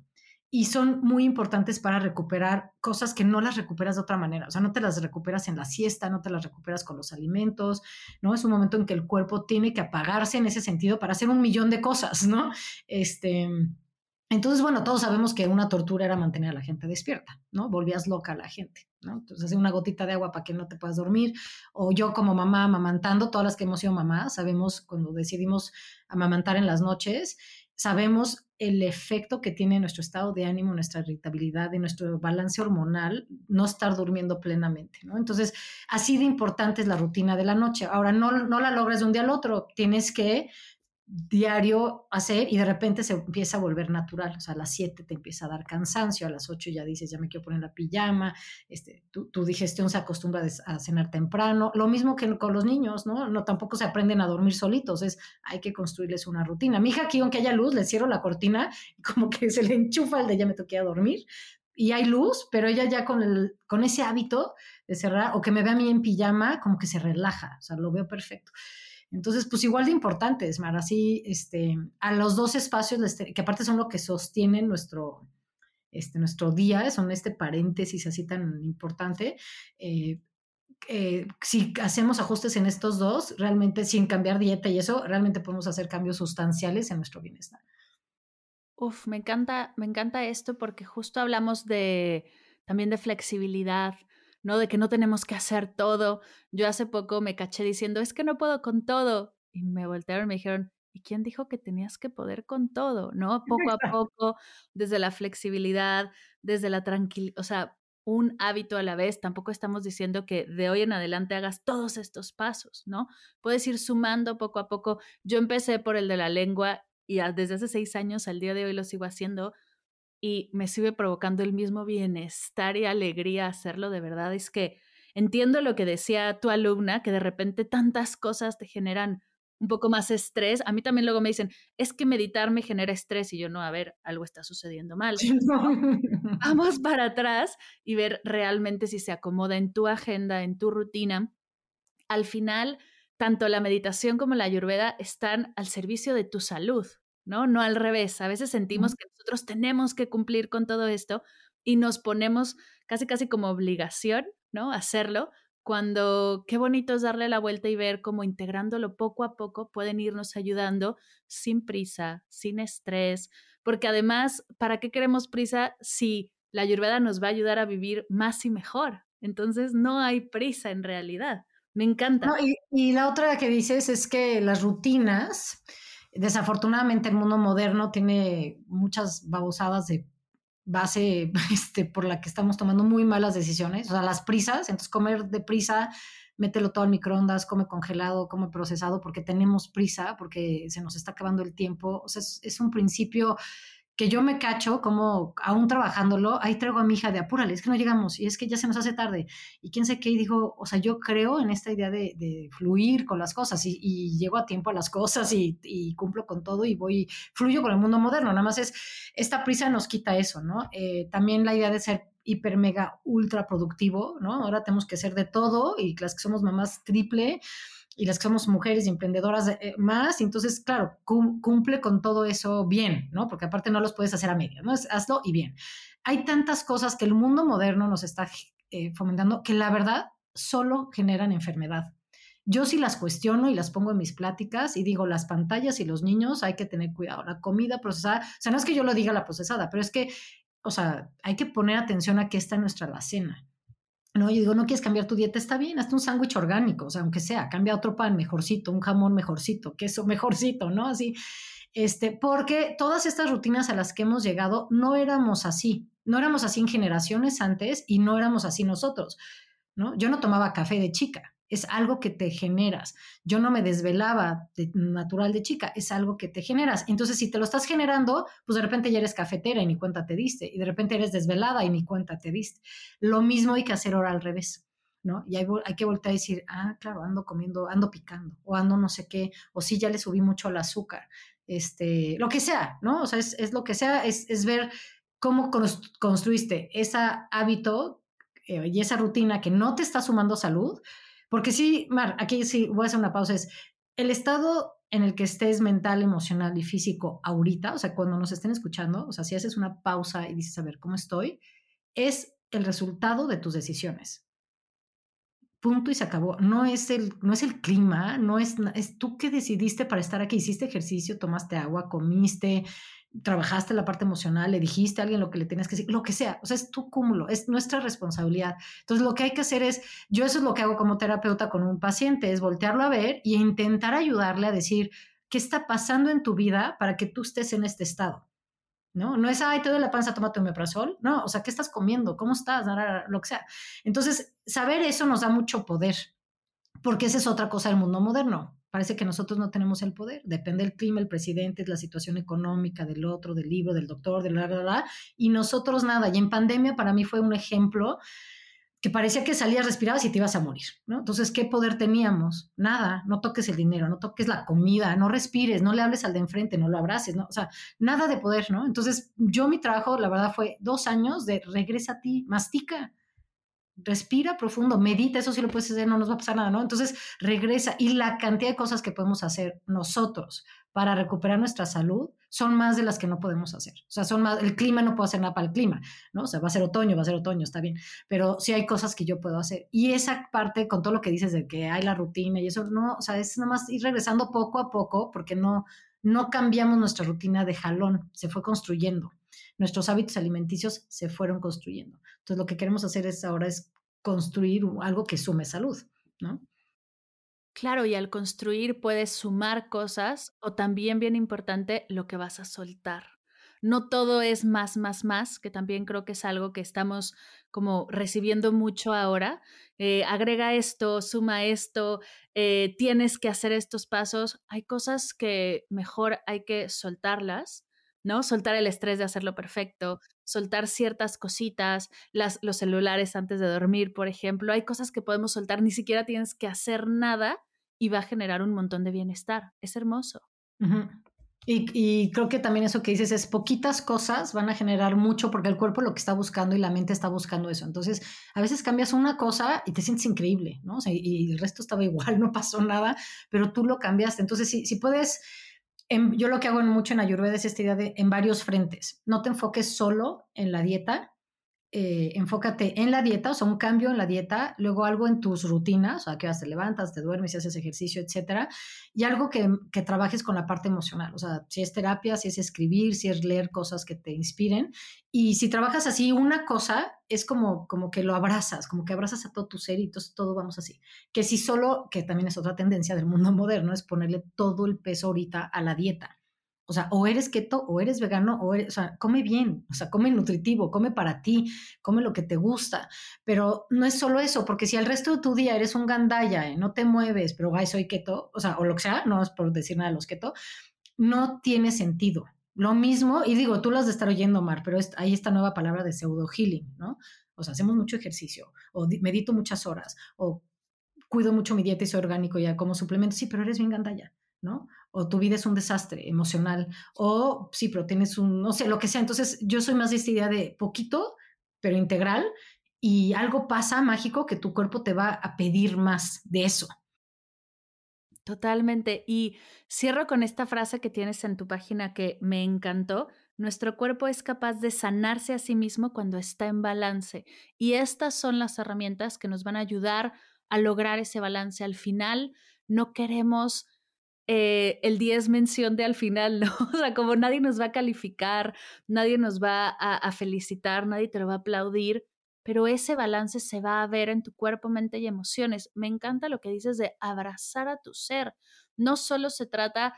y son muy importantes para recuperar cosas que no las recuperas de otra manera. O sea, no te las recuperas en la siesta, no te las recuperas con los alimentos, ¿no? Es un momento en que el cuerpo tiene que apagarse en ese sentido para hacer un millón de cosas, ¿no? Este, entonces, bueno, todos sabemos que una tortura era mantener a la gente despierta, ¿no? Volvías loca a la gente, ¿no? Entonces, una gotita de agua para que no te puedas dormir. O yo como mamá amamantando, todas las que hemos sido mamás, sabemos cuando decidimos amamantar en las noches, sabemos el efecto que tiene nuestro estado de ánimo, nuestra irritabilidad y nuestro balance hormonal no estar durmiendo plenamente, ¿no? Entonces, así de importante es la rutina de la noche. Ahora, no, no la logras de un día al otro, tienes que diario hacer y de repente se empieza a volver natural, o sea, a las 7 te empieza a dar cansancio, a las 8 ya dices, ya me quiero poner la pijama, este, tu, digestión se acostumbra a cenar temprano, lo mismo que con los niños, ¿no? No tampoco se aprenden a dormir solitos, es, hay que construirles una rutina. Mi hija aquí, aunque haya luz, le cierro la cortina como que se le enchufa el de ya me toqué a dormir y hay luz, pero ella ya con, con ese hábito de cerrar o que me vea a mí en pijama, como que se relaja, o sea, lo veo perfecto. Entonces, pues igual de importantes, Mar, así, este, a los dos espacios, que aparte son lo que sostienen nuestro, este, nuestro día, son este paréntesis así tan importante. Eh, eh, si hacemos ajustes en estos dos, realmente sin cambiar dieta y eso, realmente podemos hacer cambios sustanciales en nuestro bienestar. Uf, me encanta, me encanta esto porque justo hablamos de también de flexibilidad, ¿no? De que no tenemos que hacer todo. Yo hace poco me caché diciendo, es que no puedo con todo. Y me voltearon y me dijeron, ¿y quién dijo que tenías que poder con todo? ¿No? Poco a poco, desde la flexibilidad, desde la tranquilidad, o sea, un hábito a la vez. Tampoco estamos diciendo que de hoy en adelante hagas todos estos pasos, ¿no? Puedes ir sumando poco a poco. Yo empecé por el de la lengua y desde hace seis años al día de hoy lo sigo haciendo y me sigue provocando el mismo bienestar y alegría hacerlo, de verdad es que entiendo lo que decía tu alumna, que de repente tantas cosas te generan un poco más estrés. A mí también luego me dicen, es que meditar me genera estrés y yo no, a ver, algo está sucediendo mal. Vamos para atrás y ver realmente si se acomoda en tu agenda, en tu rutina. Al final, tanto la meditación como la ayurveda están al servicio de tu salud, ¿no? No al revés. A veces sentimos que nosotros tenemos que cumplir con todo esto y nos ponemos casi casi como obligación, ¿no? Hacerlo, cuando qué bonito es darle la vuelta y ver cómo integrándolo poco a poco pueden irnos ayudando sin prisa, sin estrés, porque además, ¿para qué queremos prisa si la ayurveda nos va a ayudar a vivir más y mejor? Entonces, no hay prisa en realidad. Me encanta. y, y, la otra que dices es que las rutinas, desafortunadamente el mundo moderno tiene muchas babosadas de base este, por la que estamos tomando muy malas decisiones, o sea, las prisas, entonces comer de prisa, mételo todo al microondas, come congelado, come procesado, porque tenemos prisa, porque se nos está acabando el tiempo, o sea, es un principio que yo me cacho como aún trabajándolo, ahí traigo a mi hija de apúrale, es que no llegamos y es que ya se nos hace tarde. Y quién sé qué, y dijo, o sea, yo creo en esta idea de, fluir con las cosas y, llego a tiempo a las cosas y, y, cumplo con todo y voy, fluyo con el mundo moderno. Nada más es, esta prisa nos quita eso, ¿no? Eh, también la idea de ser hiper, mega, ultra productivo, ¿no? Ahora tenemos que ser de todo y las que somos mamás triple y las que somos mujeres y emprendedoras eh, más, entonces, claro, cumple con todo eso bien, ¿no? Porque aparte no los puedes hacer a media, ¿no? Es, hazlo y bien. Hay tantas cosas que el mundo moderno nos está eh, fomentando que la verdad solo generan enfermedad. Yo sí las cuestiono y las pongo en mis pláticas y digo, las pantallas y los niños hay que tener cuidado. La comida procesada, o sea, no es que yo lo diga la procesada, pero es que, o sea, hay que poner atención a qué está en nuestra alacena. ¿No? Digo, no quieres cambiar tu dieta, está bien, hasta un sándwich orgánico, o sea, aunque sea, cambia otro pan mejorcito, un jamón mejorcito, queso mejorcito, ¿no? Así, este, porque todas estas rutinas a las que hemos llegado no éramos así, no éramos así en generaciones antes y no éramos así nosotros, ¿no? Yo no tomaba café de chica, es algo que te generas. Yo no me desvelaba de natural de chica, es algo que te generas. Entonces, si te lo estás generando, pues de repente ya eres cafetera y ni cuenta te diste, y de repente eres desvelada y ni cuenta te diste. Lo mismo hay que hacer ahora al revés. ¿no? Y hay, hay que volver a decir, ah, claro, ando comiendo, ando picando, o ando no sé qué, o sí, ya le subí mucho al azúcar, este, lo que sea, ¿no? O sea, es, es lo que sea, es, es ver cómo construiste ese hábito eh, y esa rutina que no te está sumando salud, porque sí, Mar, aquí sí voy a hacer una pausa, es el estado en el que estés mental, emocional y físico ahorita, o sea, cuando nos estén escuchando, o sea, si haces una pausa y dices, a ver, ¿cómo estoy? Es el resultado de tus decisiones. Punto y se acabó. No es el, no es el clima, no es, es tú que decidiste para estar aquí, hiciste ejercicio, tomaste agua, comiste, trabajaste la parte emocional, le dijiste a alguien lo que le tenías que decir, lo que sea, o sea, es tu cúmulo, es nuestra responsabilidad. Entonces, lo que hay que hacer es, yo eso es lo que hago como terapeuta con un paciente, es voltearlo a ver y intentar ayudarle a decir, qué está pasando en tu vida para que tú estés en este estado. ¿no? No es, ay, te doy la panza, tómate un omeprazol. No, o sea, ¿qué estás comiendo? ¿Cómo estás? Lo que sea. Entonces, saber eso nos da mucho poder, porque esa es otra cosa del mundo moderno. Parece que nosotros no tenemos el poder. Depende del clima, el presidente, la situación económica del otro, del libro, del doctor, de la, la, la, y nosotros nada. Y en pandemia para mí fue un ejemplo que parecía que salías, respirabas y te ibas a morir, ¿no? Entonces, ¿qué poder teníamos? Nada, no toques el dinero, no toques la comida, no respires, no le hables al de enfrente, no lo abraces, ¿no? O sea, nada de poder, ¿no? Entonces, yo mi trabajo, la verdad, fue dos años de regresa a ti, mastica, respira profundo, medita, eso sí lo puedes hacer, no nos va a pasar nada, ¿no? Entonces, regresa y la cantidad de cosas que podemos hacer nosotros para recuperar nuestra salud son más de las que no podemos hacer. O sea, son más, el clima no puedo hacer nada para el clima, ¿no? O sea, va a ser otoño, va a ser otoño, está bien, pero sí hay cosas que yo puedo hacer. Y esa parte, con todo lo que dices de que hay la rutina y eso, no, o sea, es nada más ir regresando poco a poco porque no, no cambiamos nuestra rutina de jalón, se fue construyendo. Nuestros hábitos alimenticios se fueron construyendo. Entonces, lo que queremos hacer es ahora es construir algo que sume salud, ¿no? Claro, y al construir puedes sumar cosas o también bien importante lo que vas a soltar. No todo es más, más, más, que también creo que es algo que estamos como recibiendo mucho ahora. Eh, agrega esto, suma esto, eh, tienes que hacer estos pasos. Hay cosas que mejor hay que soltarlas, ¿no? Soltar el estrés de hacerlo perfecto, soltar ciertas cositas, las, los celulares antes de dormir, por ejemplo. Hay cosas que podemos soltar, ni siquiera tienes que hacer nada y va a generar un montón de bienestar. Es hermoso. y, creo que también eso que dices es poquitas cosas van a generar mucho porque el cuerpo lo que está buscando y la mente está buscando eso. Entonces, a veces cambias una cosa y te sientes increíble, ¿no? y, el resto estaba igual, no pasó nada, pero tú lo cambiaste. Entonces, si, si puedes, yo lo que hago mucho en Ayurveda es esta idea de en varios frentes. No te enfoques solo en la dieta, eh, enfócate en la dieta, o sea, un cambio en la dieta, luego algo en tus rutinas, o sea, que te levantas, te duermes, haces ejercicio, etcétera, y algo que, que, trabajes con la parte emocional, o sea, si es terapia, si es escribir, si es leer cosas que te inspiren, y si trabajas así, una cosa es como, como que lo abrazas, como que abrazas a todo tu ser y entonces todo vamos así, que si solo, que también es otra tendencia del mundo moderno, es ponerle todo el peso ahorita a la dieta o sea, o eres keto o eres vegano, o, eres, o sea, come bien, o sea, come nutritivo, come para ti, come lo que te gusta. Pero no es solo eso, porque si al resto de tu día eres un gandaya, no te mueves, pero ay, soy keto, o sea, o lo que sea, no es por decir nada de los keto, no tiene sentido. Lo mismo, y digo, tú lo has de estar oyendo, Mar, pero hay esta nueva palabra de pseudo healing, ¿no? O sea, hacemos mucho ejercicio, o medito muchas horas, o cuido mucho mi dieta y soy orgánico ya como suplemento, sí, pero eres bien gandaya, ¿no? O tu vida es un desastre emocional, o sí, pero tienes un, no sé, lo que sea. Entonces, yo soy más de esta idea de poquito, pero integral, y algo pasa mágico que tu cuerpo te va a pedir más de eso. Totalmente. Y cierro con esta frase que tienes en tu página que me encantó. Nuestro cuerpo es capaz de sanarse a sí mismo cuando está en balance. Y estas son las herramientas que nos van a ayudar a lograr ese balance. Al final, no queremos eh, el 10 mención de al final, ¿no? O sea, como nadie nos va a calificar, nadie nos va a, felicitar, nadie te lo va a aplaudir, pero ese balance se va a ver en tu cuerpo, mente y emociones. Me encanta lo que dices de abrazar a tu ser. No solo se trata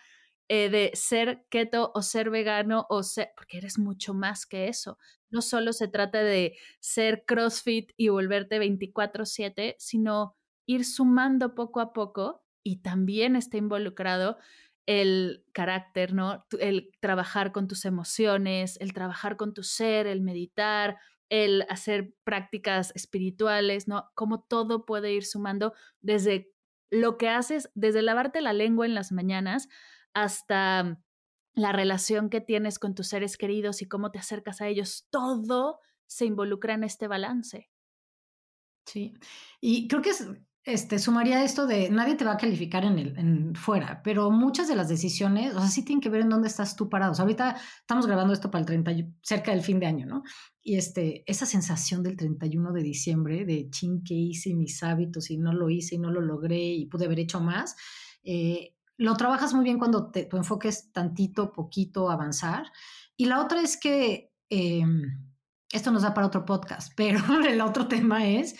eh, de ser keto o ser vegano o ser, porque eres mucho más que eso. No solo se trata de ser CrossFit y volverte 24/7, sino ir sumando poco a poco y también está involucrado el carácter, ¿no? El trabajar con tus emociones, el trabajar con tu ser, el meditar, el hacer prácticas espirituales, ¿no? Como todo puede ir sumando desde lo que haces, desde lavarte la lengua en las mañanas hasta la relación que tienes con tus seres queridos y cómo te acercas a ellos, todo se involucra en este balance. Sí, y creo que es este, sumaría esto de nadie te va a calificar en el fuera, pero muchas de las decisiones, o sea, sí tienen que ver en dónde estás tú parado. ahorita estamos grabando esto para el 30, cerca del fin de año, ¿no? Y este, esa sensación del 31 de diciembre, de ching, que hice mis hábitos y no lo hice y no lo logré y pude haber hecho más, eh, lo trabajas muy bien cuando te, tu enfoque es tantito, poquito, avanzar. Y la otra es que, em, esto nos da para otro podcast, pero el otro tema es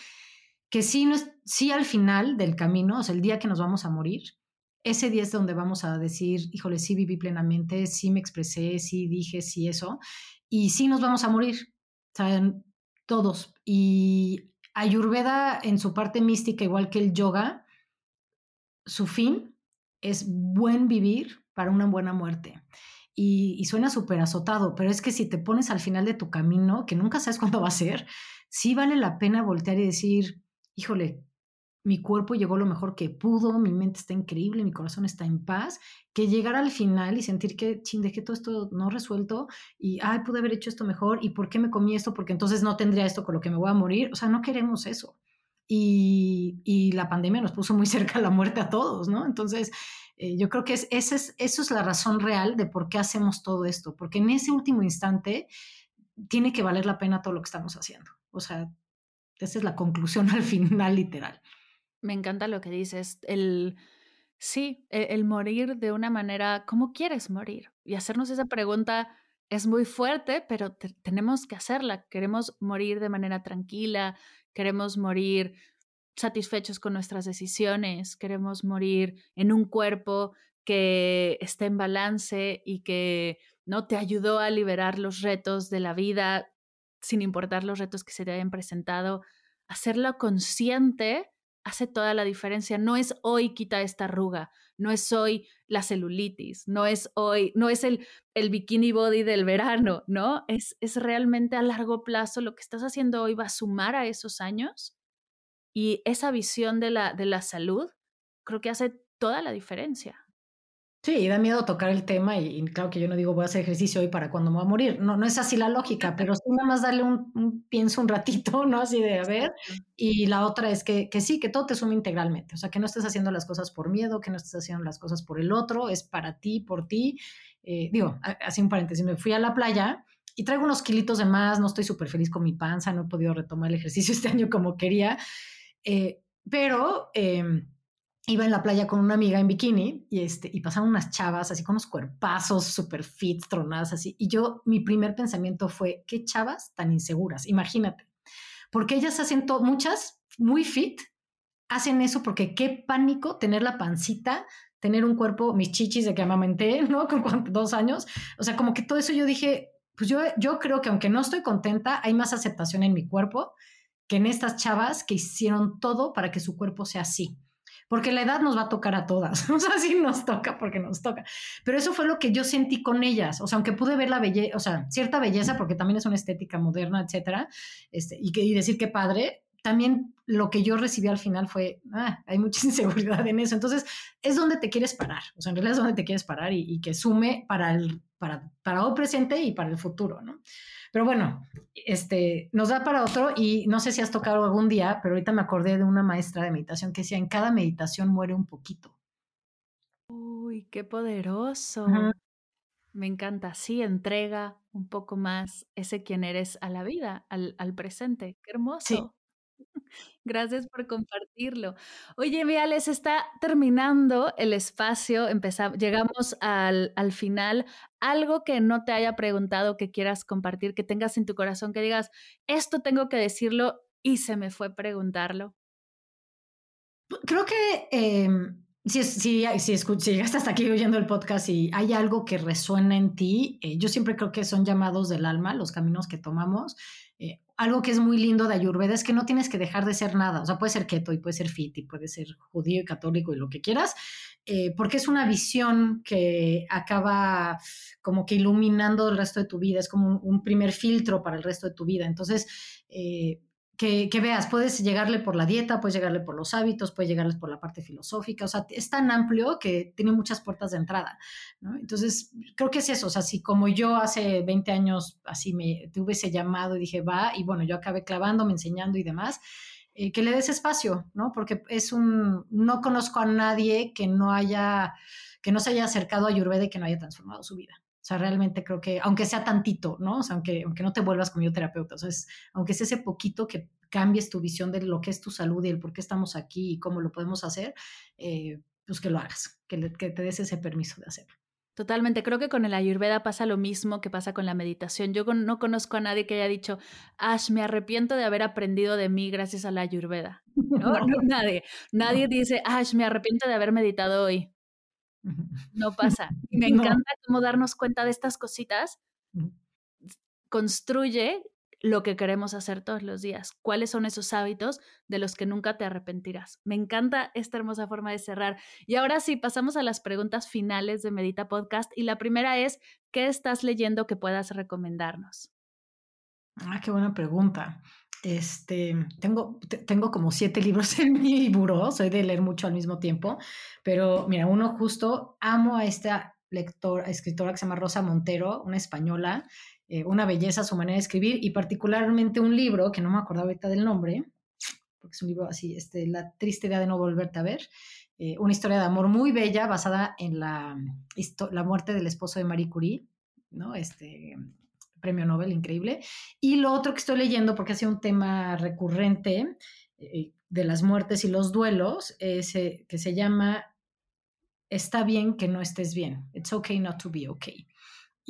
que sí, no es, sí al final del camino, o sea, el día que nos vamos a morir, ese día es donde vamos a decir, híjole, sí viví plenamente, sí me expresé, sí dije, sí eso, y sí nos vamos a morir, ¿saben? Todos. Y Ayurveda en su parte mística, igual que el yoga, su fin es buen vivir para una buena muerte. Y, suena súper azotado, pero es que si te pones al final de tu camino, que nunca sabes cuándo va a ser, sí vale la pena voltear y decir, híjole, mi cuerpo llegó lo mejor que pudo, mi mente está increíble, mi corazón está en paz, que llegar al final y sentir que, ching, dejé todo esto no resuelto y, ay, pude haber hecho esto mejor y por qué me comí esto, porque entonces no tendría esto con lo que me voy a morir. O sea, no queremos eso. Y, y la pandemia nos puso muy cerca la muerte a todos, ¿no? Entonces, eh, yo creo que es, esa es, eso es la razón real de por qué hacemos todo esto, porque en ese último instante tiene que valer la pena todo lo que estamos haciendo. O sea, esa es la conclusión al final, literal. Me encanta lo que dices, el sí, e, el, morir de una manera, ¿cómo quieres morir? Y hacernos esa pregunta es muy fuerte, pero tenemos que hacerla. Queremos morir de manera tranquila, queremos morir satisfechos con nuestras decisiones, queremos morir en un cuerpo que esté en balance y que no te ayudó a liberar los retos de la vida, sin importar los retos que se te hayan presentado. Hacerlo consciente hace toda la diferencia. No es hoy quita esta arruga, no es hoy la celulitis, no es hoy, no es el, el bikini body del verano, ¿no? Es, es realmente a largo plazo lo que estás haciendo hoy va a sumar a esos años y esa visión de la, de la salud creo que hace toda la diferencia. Sí, da miedo tocar el tema y, claro que yo no digo voy a hacer ejercicio hoy para cuando me voy a morir. No, no es así la lógica, pero sí nada más darle un, pienso un ratito, ¿no? Así de a ver. Y la otra es que, que sí, que todo te suma integralmente. O sea, que no estés haciendo las cosas por miedo, que no estés haciendo las cosas por el otro, es para ti, por ti. Eh, digo, así un paréntesis, me fui a la playa y traigo unos kilitos de más, no estoy súper feliz con mi panza, no he podido retomar el ejercicio este año como quería. Eh, pero... Eh, iba en la playa con una amiga en bikini y, este, y pasaban unas chavas así con unos cuerpazos super fit, tronadas así. Y yo, mi primer pensamiento fue, ¿qué chavas tan inseguras? Imagínate. Porque ellas hacen todo, muchas muy fit, hacen eso porque qué pánico tener la pancita, tener un cuerpo, mis chichis de que amamenté, ¿no? Con dos años. O sea, como que todo eso yo dije, pues yo, yo creo que aunque no estoy contenta, hay más aceptación en mi cuerpo que en estas chavas que hicieron todo para que su cuerpo sea así porque la edad nos va a tocar a todas, o sea, sí nos toca porque nos toca. Pero eso fue lo que yo sentí con ellas, o sea, aunque pude ver la belleza, o sea, cierta belleza, porque también es una estética moderna, etcétera, este, y, que, y decir qué padre, también lo que yo recibí al final fue, ah, hay mucha inseguridad en eso. Entonces, es donde te quieres parar, o sea, en realidad es donde te quieres parar y, y que sume para el, para, para hoy presente y para el futuro, ¿no? Pero bueno, este, nos da para otro y no sé si has tocado algún día, pero ahorita me acordé de una maestra de meditación que decía, en cada meditación muere un poquito. Uy, qué poderoso. Me encanta, sí, entrega un poco más ese quien eres a la vida, al, al presente. Qué hermoso. Gracias por compartirlo. Oye, Viales, está terminando el espacio, empezamos, llegamos al, al, final. Algo que no te haya preguntado, que quieras compartir, que tengas en tu corazón, que digas, esto tengo que decirlo y se me fue preguntarlo. Creo que em, si, si, si, si, hasta aquí oyendo el podcast y hay algo que resuena en ti, eh, yo siempre creo que son llamados del alma, los caminos que tomamos. Algo que es muy lindo de Ayurveda es que no tienes que dejar de ser nada. O sea, puede ser keto y puede ser fit y puede ser judío y católico y lo que quieras, eh, porque es una visión que acaba como que iluminando el resto de tu vida. Es como un, primer filtro para el resto de tu vida. Entonces, eh, que, veas, puedes llegarle por la dieta, puedes llegarle por los hábitos, puedes llegarles por la parte filosófica, o sea, es tan amplio que tiene muchas puertas de entrada. Entonces, creo que es eso, o sea, si como yo hace 20 años así me tuve ese llamado y dije, va, y bueno, yo acabé clavándome, enseñando y demás, eh, que le des espacio, ¿no? Porque es un, no conozco a nadie que no haya, que no se haya acercado a Ayurveda y que no haya transformado su vida. O sea, realmente creo que, aunque sea tantito, ¿no? O sea, aunque, aunque no te vuelvas como yo terapeuta, o sea, aunque sea ese poquito que cambies tu visión de lo que es tu salud y el por qué estamos aquí y cómo lo podemos hacer, eh, pues que lo hagas, que, que te des ese permiso de hacerlo. Totalmente, creo que con el ayurveda pasa lo mismo que pasa con la meditación. Yo no conozco a nadie que haya dicho, Ash, me arrepiento de haber aprendido de mí gracias a la ayurveda. No, no nadie. Nadie dice, Ash, me arrepiento de haber meditado hoy No pasa. Y me encanta cómo darnos cuenta de estas cositas. Construye lo que queremos hacer todos los días. ¿Cuáles son esos hábitos de los que nunca te arrepentirás? Me encanta esta hermosa forma de cerrar. Y ahora sí, pasamos a las preguntas finales de Medita Podcast. Y la primera es, ¿qué estás leyendo que puedas recomendarnos? Ah, qué buena pregunta. Este, tengo, tengo como siete libros en mi buró, soy de leer mucho al mismo tiempo, pero mira, uno justo, amo a esta lectora, escritora que se llama Rosa Montero, una española, eh, una belleza su manera de escribir y particularmente un libro que no me acuerdo ahorita del nombre, porque es un libro así, este, La triste idea de no volverte a ver, eh, una historia de amor muy bella basada en la, la muerte del esposo de Marie Curie, ¿no? Este premio Nobel, increíble. Y lo otro que estoy leyendo, porque ha sido un tema recurrente eh, de las muertes y los duelos, es, que se llama Está bien que no estés bien. It's okay not to be okay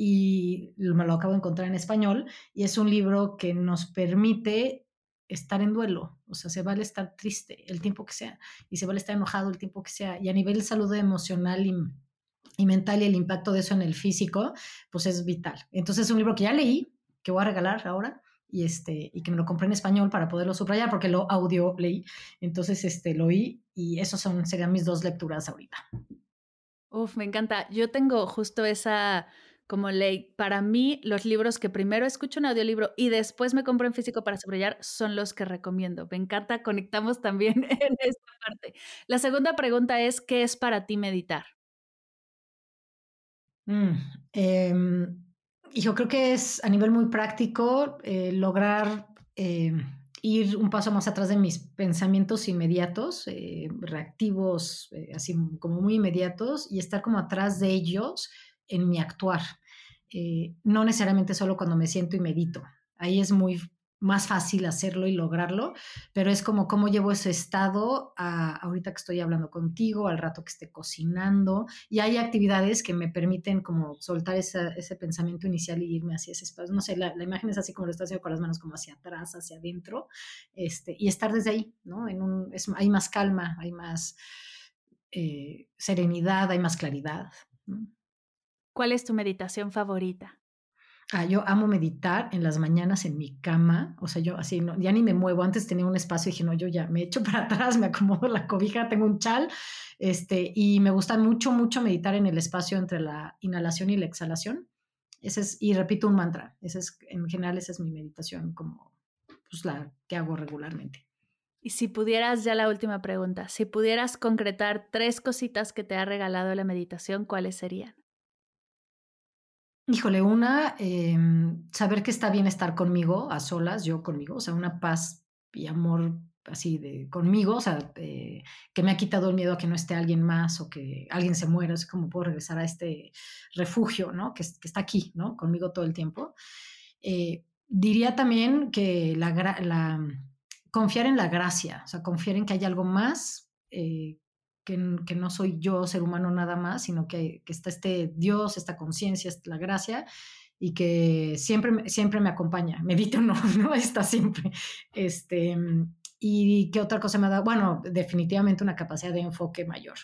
y me lo acabo de encontrar en español, y es un libro que nos permite estar en duelo, o sea, se vale estar triste el tiempo que sea, y se vale estar enojado el tiempo que sea, y a nivel salud emocional y, y mental y el impacto de eso en el físico, pues es vital. Entonces es un libro que ya leí, que voy a regalar ahora, y, este, y que me lo compré en español para poderlo subrayar, porque lo audio leí, entonces este, lo oí, y esos son, serían mis dos lecturas ahorita. Uf, me encanta. Yo tengo justo esa como ley. Para mí, los libros que primero escucho en audiolibro y después me compro en físico para subrayar son los que recomiendo. Me encanta, conectamos también en esta parte. La segunda pregunta es, ¿qué es para ti meditar? Mm, em, yo creo que es a nivel muy práctico eh, lograr em, ir un paso más atrás de mis pensamientos inmediatos, eh, reactivos, eh, así como muy inmediatos, y estar como atrás de ellos en mi actuar. Eh, no necesariamente solo cuando me siento y medito. Ahí es muy más fácil hacerlo y lograrlo, pero es como cómo llevo ese estado a, ahorita que estoy hablando contigo, al rato que esté cocinando, y hay actividades que me permiten como soltar ese pensamiento inicial y irme hacia ese espacio. No sé, la, imagen es así como lo estoy haciendo con las manos como hacia atrás, hacia adentro, este, y estar desde ahí, ¿no? En un, hay más calma, hay más eh, serenidad, hay más claridad. ¿Cuál es tu meditación favorita? Ah, yo amo meditar en las mañanas en mi cama, o sea, yo así, no, ya ni me muevo, antes tenía un espacio y dije, no, yo ya me echo para atrás, me acomodo la cobija, tengo un chal, este, y me gusta mucho, mucho meditar en el espacio entre la inhalación y la exhalación. Ese es, y repito un mantra, ese es, en general esa es mi meditación como, pues la que hago regularmente. Y si pudieras, ya la última pregunta, si pudieras concretar tres cositas que te ha regalado la meditación, ¿cuáles serían? Híjole, una, em, saber que está bien estar conmigo, a solas, yo conmigo, o sea, una paz y amor así de conmigo, o sea, eh, que me ha quitado el miedo a que no esté alguien más o que alguien se muera, es como puedo regresar a este refugio, ¿no? Que, está aquí, ¿no? Conmigo todo el tiempo. Eh, diría también que la, la, confiar en la gracia, o sea, confiar en que hay algo más eh, que, no soy yo, ser humano nada más, sino que, está este Dios, esta conciencia, la gracia, y que siempre, siempre me acompaña. Medito no, no está siempre. Este, y qué otra cosa me ha dado, bueno, definitivamente una capacidad de enfoque mayor.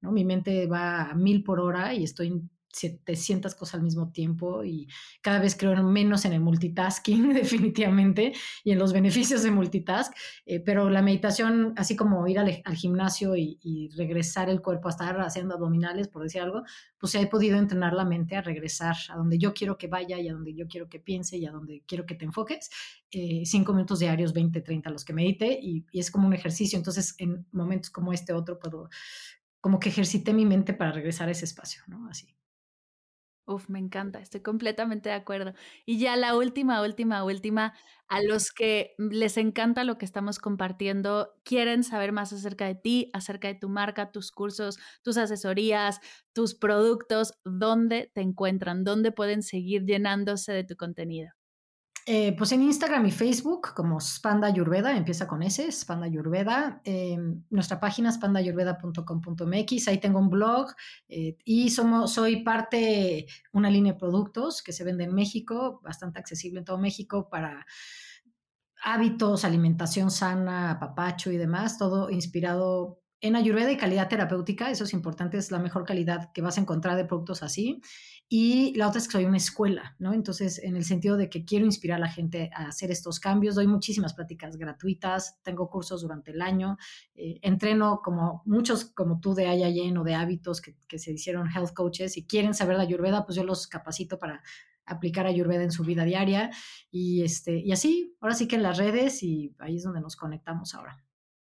¿no? Mi mente va a mil por hora y estoy 700 cosas al mismo tiempo y cada vez creo menos en el multitasking definitivamente y en los beneficios de multitask, eh, pero la meditación, así como ir al, gimnasio y, regresar el cuerpo a estar haciendo abdominales, por decir algo, pues he podido entrenar la mente a regresar a donde yo quiero que vaya y a donde yo quiero que piense y a donde quiero que te enfoques. Eh, cinco minutos diarios, 20, 30 los que medite y, y es como un ejercicio. Entonces, en momentos como este otro, puedo como que ejercité mi mente para regresar a ese espacio, ¿no? Así. Uf, me encanta, estoy completamente de acuerdo. Y ya la última, última, última, a los que les encanta lo que estamos compartiendo, quieren saber más acerca de ti, acerca de tu marca, tus cursos, tus asesorías, tus productos, ¿dónde te encuentran? ¿Dónde pueden seguir llenándose de tu contenido? Eh, pues en Instagram y Facebook, como Spanda Yurveda, empieza con S, Spanda Yurveda. Eh, nuestra página es spandayurveda.com.mx, ahí tengo un blog eh, y somos, soy parte, una línea de productos que se vende en México, bastante accesible en todo México para hábitos, alimentación sana, papacho y demás, todo inspirado en Ayurveda y calidad terapéutica, eso es importante, es la mejor calidad que vas a encontrar de productos así. Y la otra es que soy una escuela, ¿no? Entonces, en el sentido de que quiero inspirar a la gente a hacer estos cambios, doy muchísimas pláticas gratuitas, tengo cursos durante el año, eh, entreno como muchos como tú de IIN o de hábitos que, que, se hicieron health coaches y quieren saber de Ayurveda, pues yo los capacito para aplicar Ayurveda en su vida diaria y, este, y así, ahora sí que en las redes y ahí es donde nos conectamos ahora.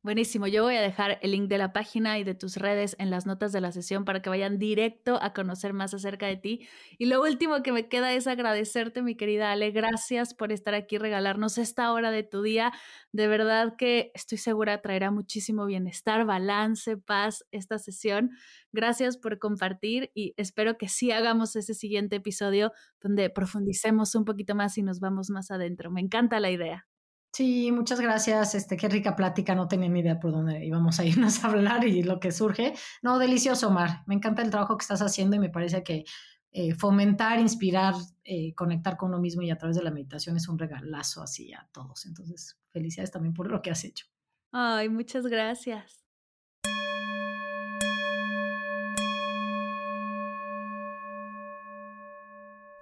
Buenísimo, yo voy a dejar el link de la página y de tus redes en las notas de la sesión para que vayan directo a conocer más acerca de ti. Y lo último que me queda es agradecerte, mi querida Ale, gracias por estar aquí, regalarnos esta hora de tu día. De verdad que estoy segura traerá muchísimo bienestar, balance, paz esta sesión. Gracias por compartir y espero que sí hagamos ese siguiente episodio donde profundicemos un poquito más y nos vamos más adentro. Me encanta la idea. Sí, muchas gracias. Este, qué rica plática. No tenía ni idea por dónde íbamos a irnos a hablar y lo que surge. No, delicioso, Omar. Me encanta el trabajo que estás haciendo y me parece que eh, fomentar, inspirar, eh, conectar con uno mismo y a través de la meditación es un regalazo así a todos. Entonces, felicidades también por lo que has hecho. Ay, muchas gracias.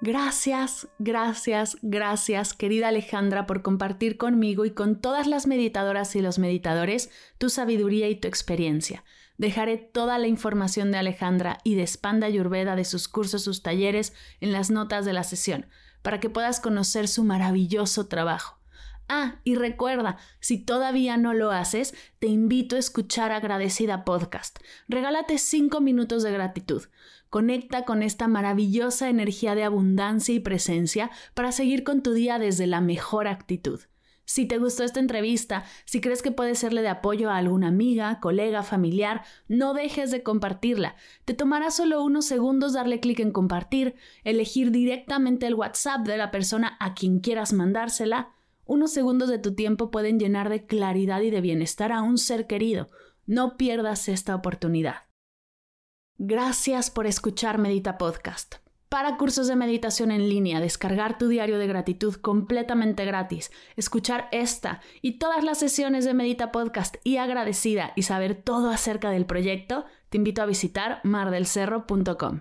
Gracias, gracias, gracias, querida Alejandra, por compartir conmigo y con todas las meditadoras y los meditadores tu sabiduría y tu experiencia. Dejaré toda la información de Alejandra y de Spanda Ayurveda de sus cursos, sus talleres en las notas de la sesión, para que puedas conocer su maravilloso trabajo. Ah, y recuerda, si todavía no lo haces, te invito a escuchar Agradecida Podcast. Regálate cinco minutos de gratitud. Conecta con esta maravillosa energía de abundancia y presencia para seguir con tu día desde la mejor actitud. Si te gustó esta entrevista, si crees que puede serle de apoyo a alguna amiga, colega, familiar, no dejes de compartirla. Te tomará solo unos segundos darle clic en compartir, elegir directamente el WhatsApp de la persona a quien quieras mandársela unos segundos de tu tiempo pueden llenar de claridad y de bienestar a un ser querido. No pierdas esta oportunidad. Gracias por escuchar Medita Podcast. Para cursos de meditación en línea, descargar tu diario de gratitud completamente gratis, escuchar esta y todas las sesiones de Medita Podcast y agradecida y saber todo acerca del proyecto, te invito a visitar mardelcerro.com.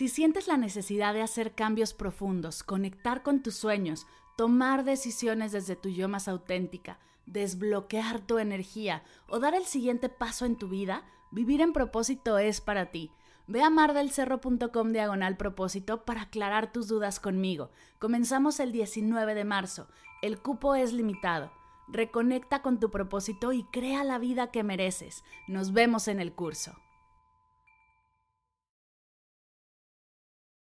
Si sientes la necesidad de hacer cambios profundos, conectar con tus sueños, tomar decisiones desde tu yo más auténtica, desbloquear tu energía o dar el siguiente paso en tu vida, vivir en propósito es para ti. Ve a mardelcerro.com diagonal propósito para aclarar tus dudas conmigo. Comenzamos el 19 de marzo. El cupo es limitado. Reconecta con tu propósito y crea la vida que mereces. Nos vemos en el curso.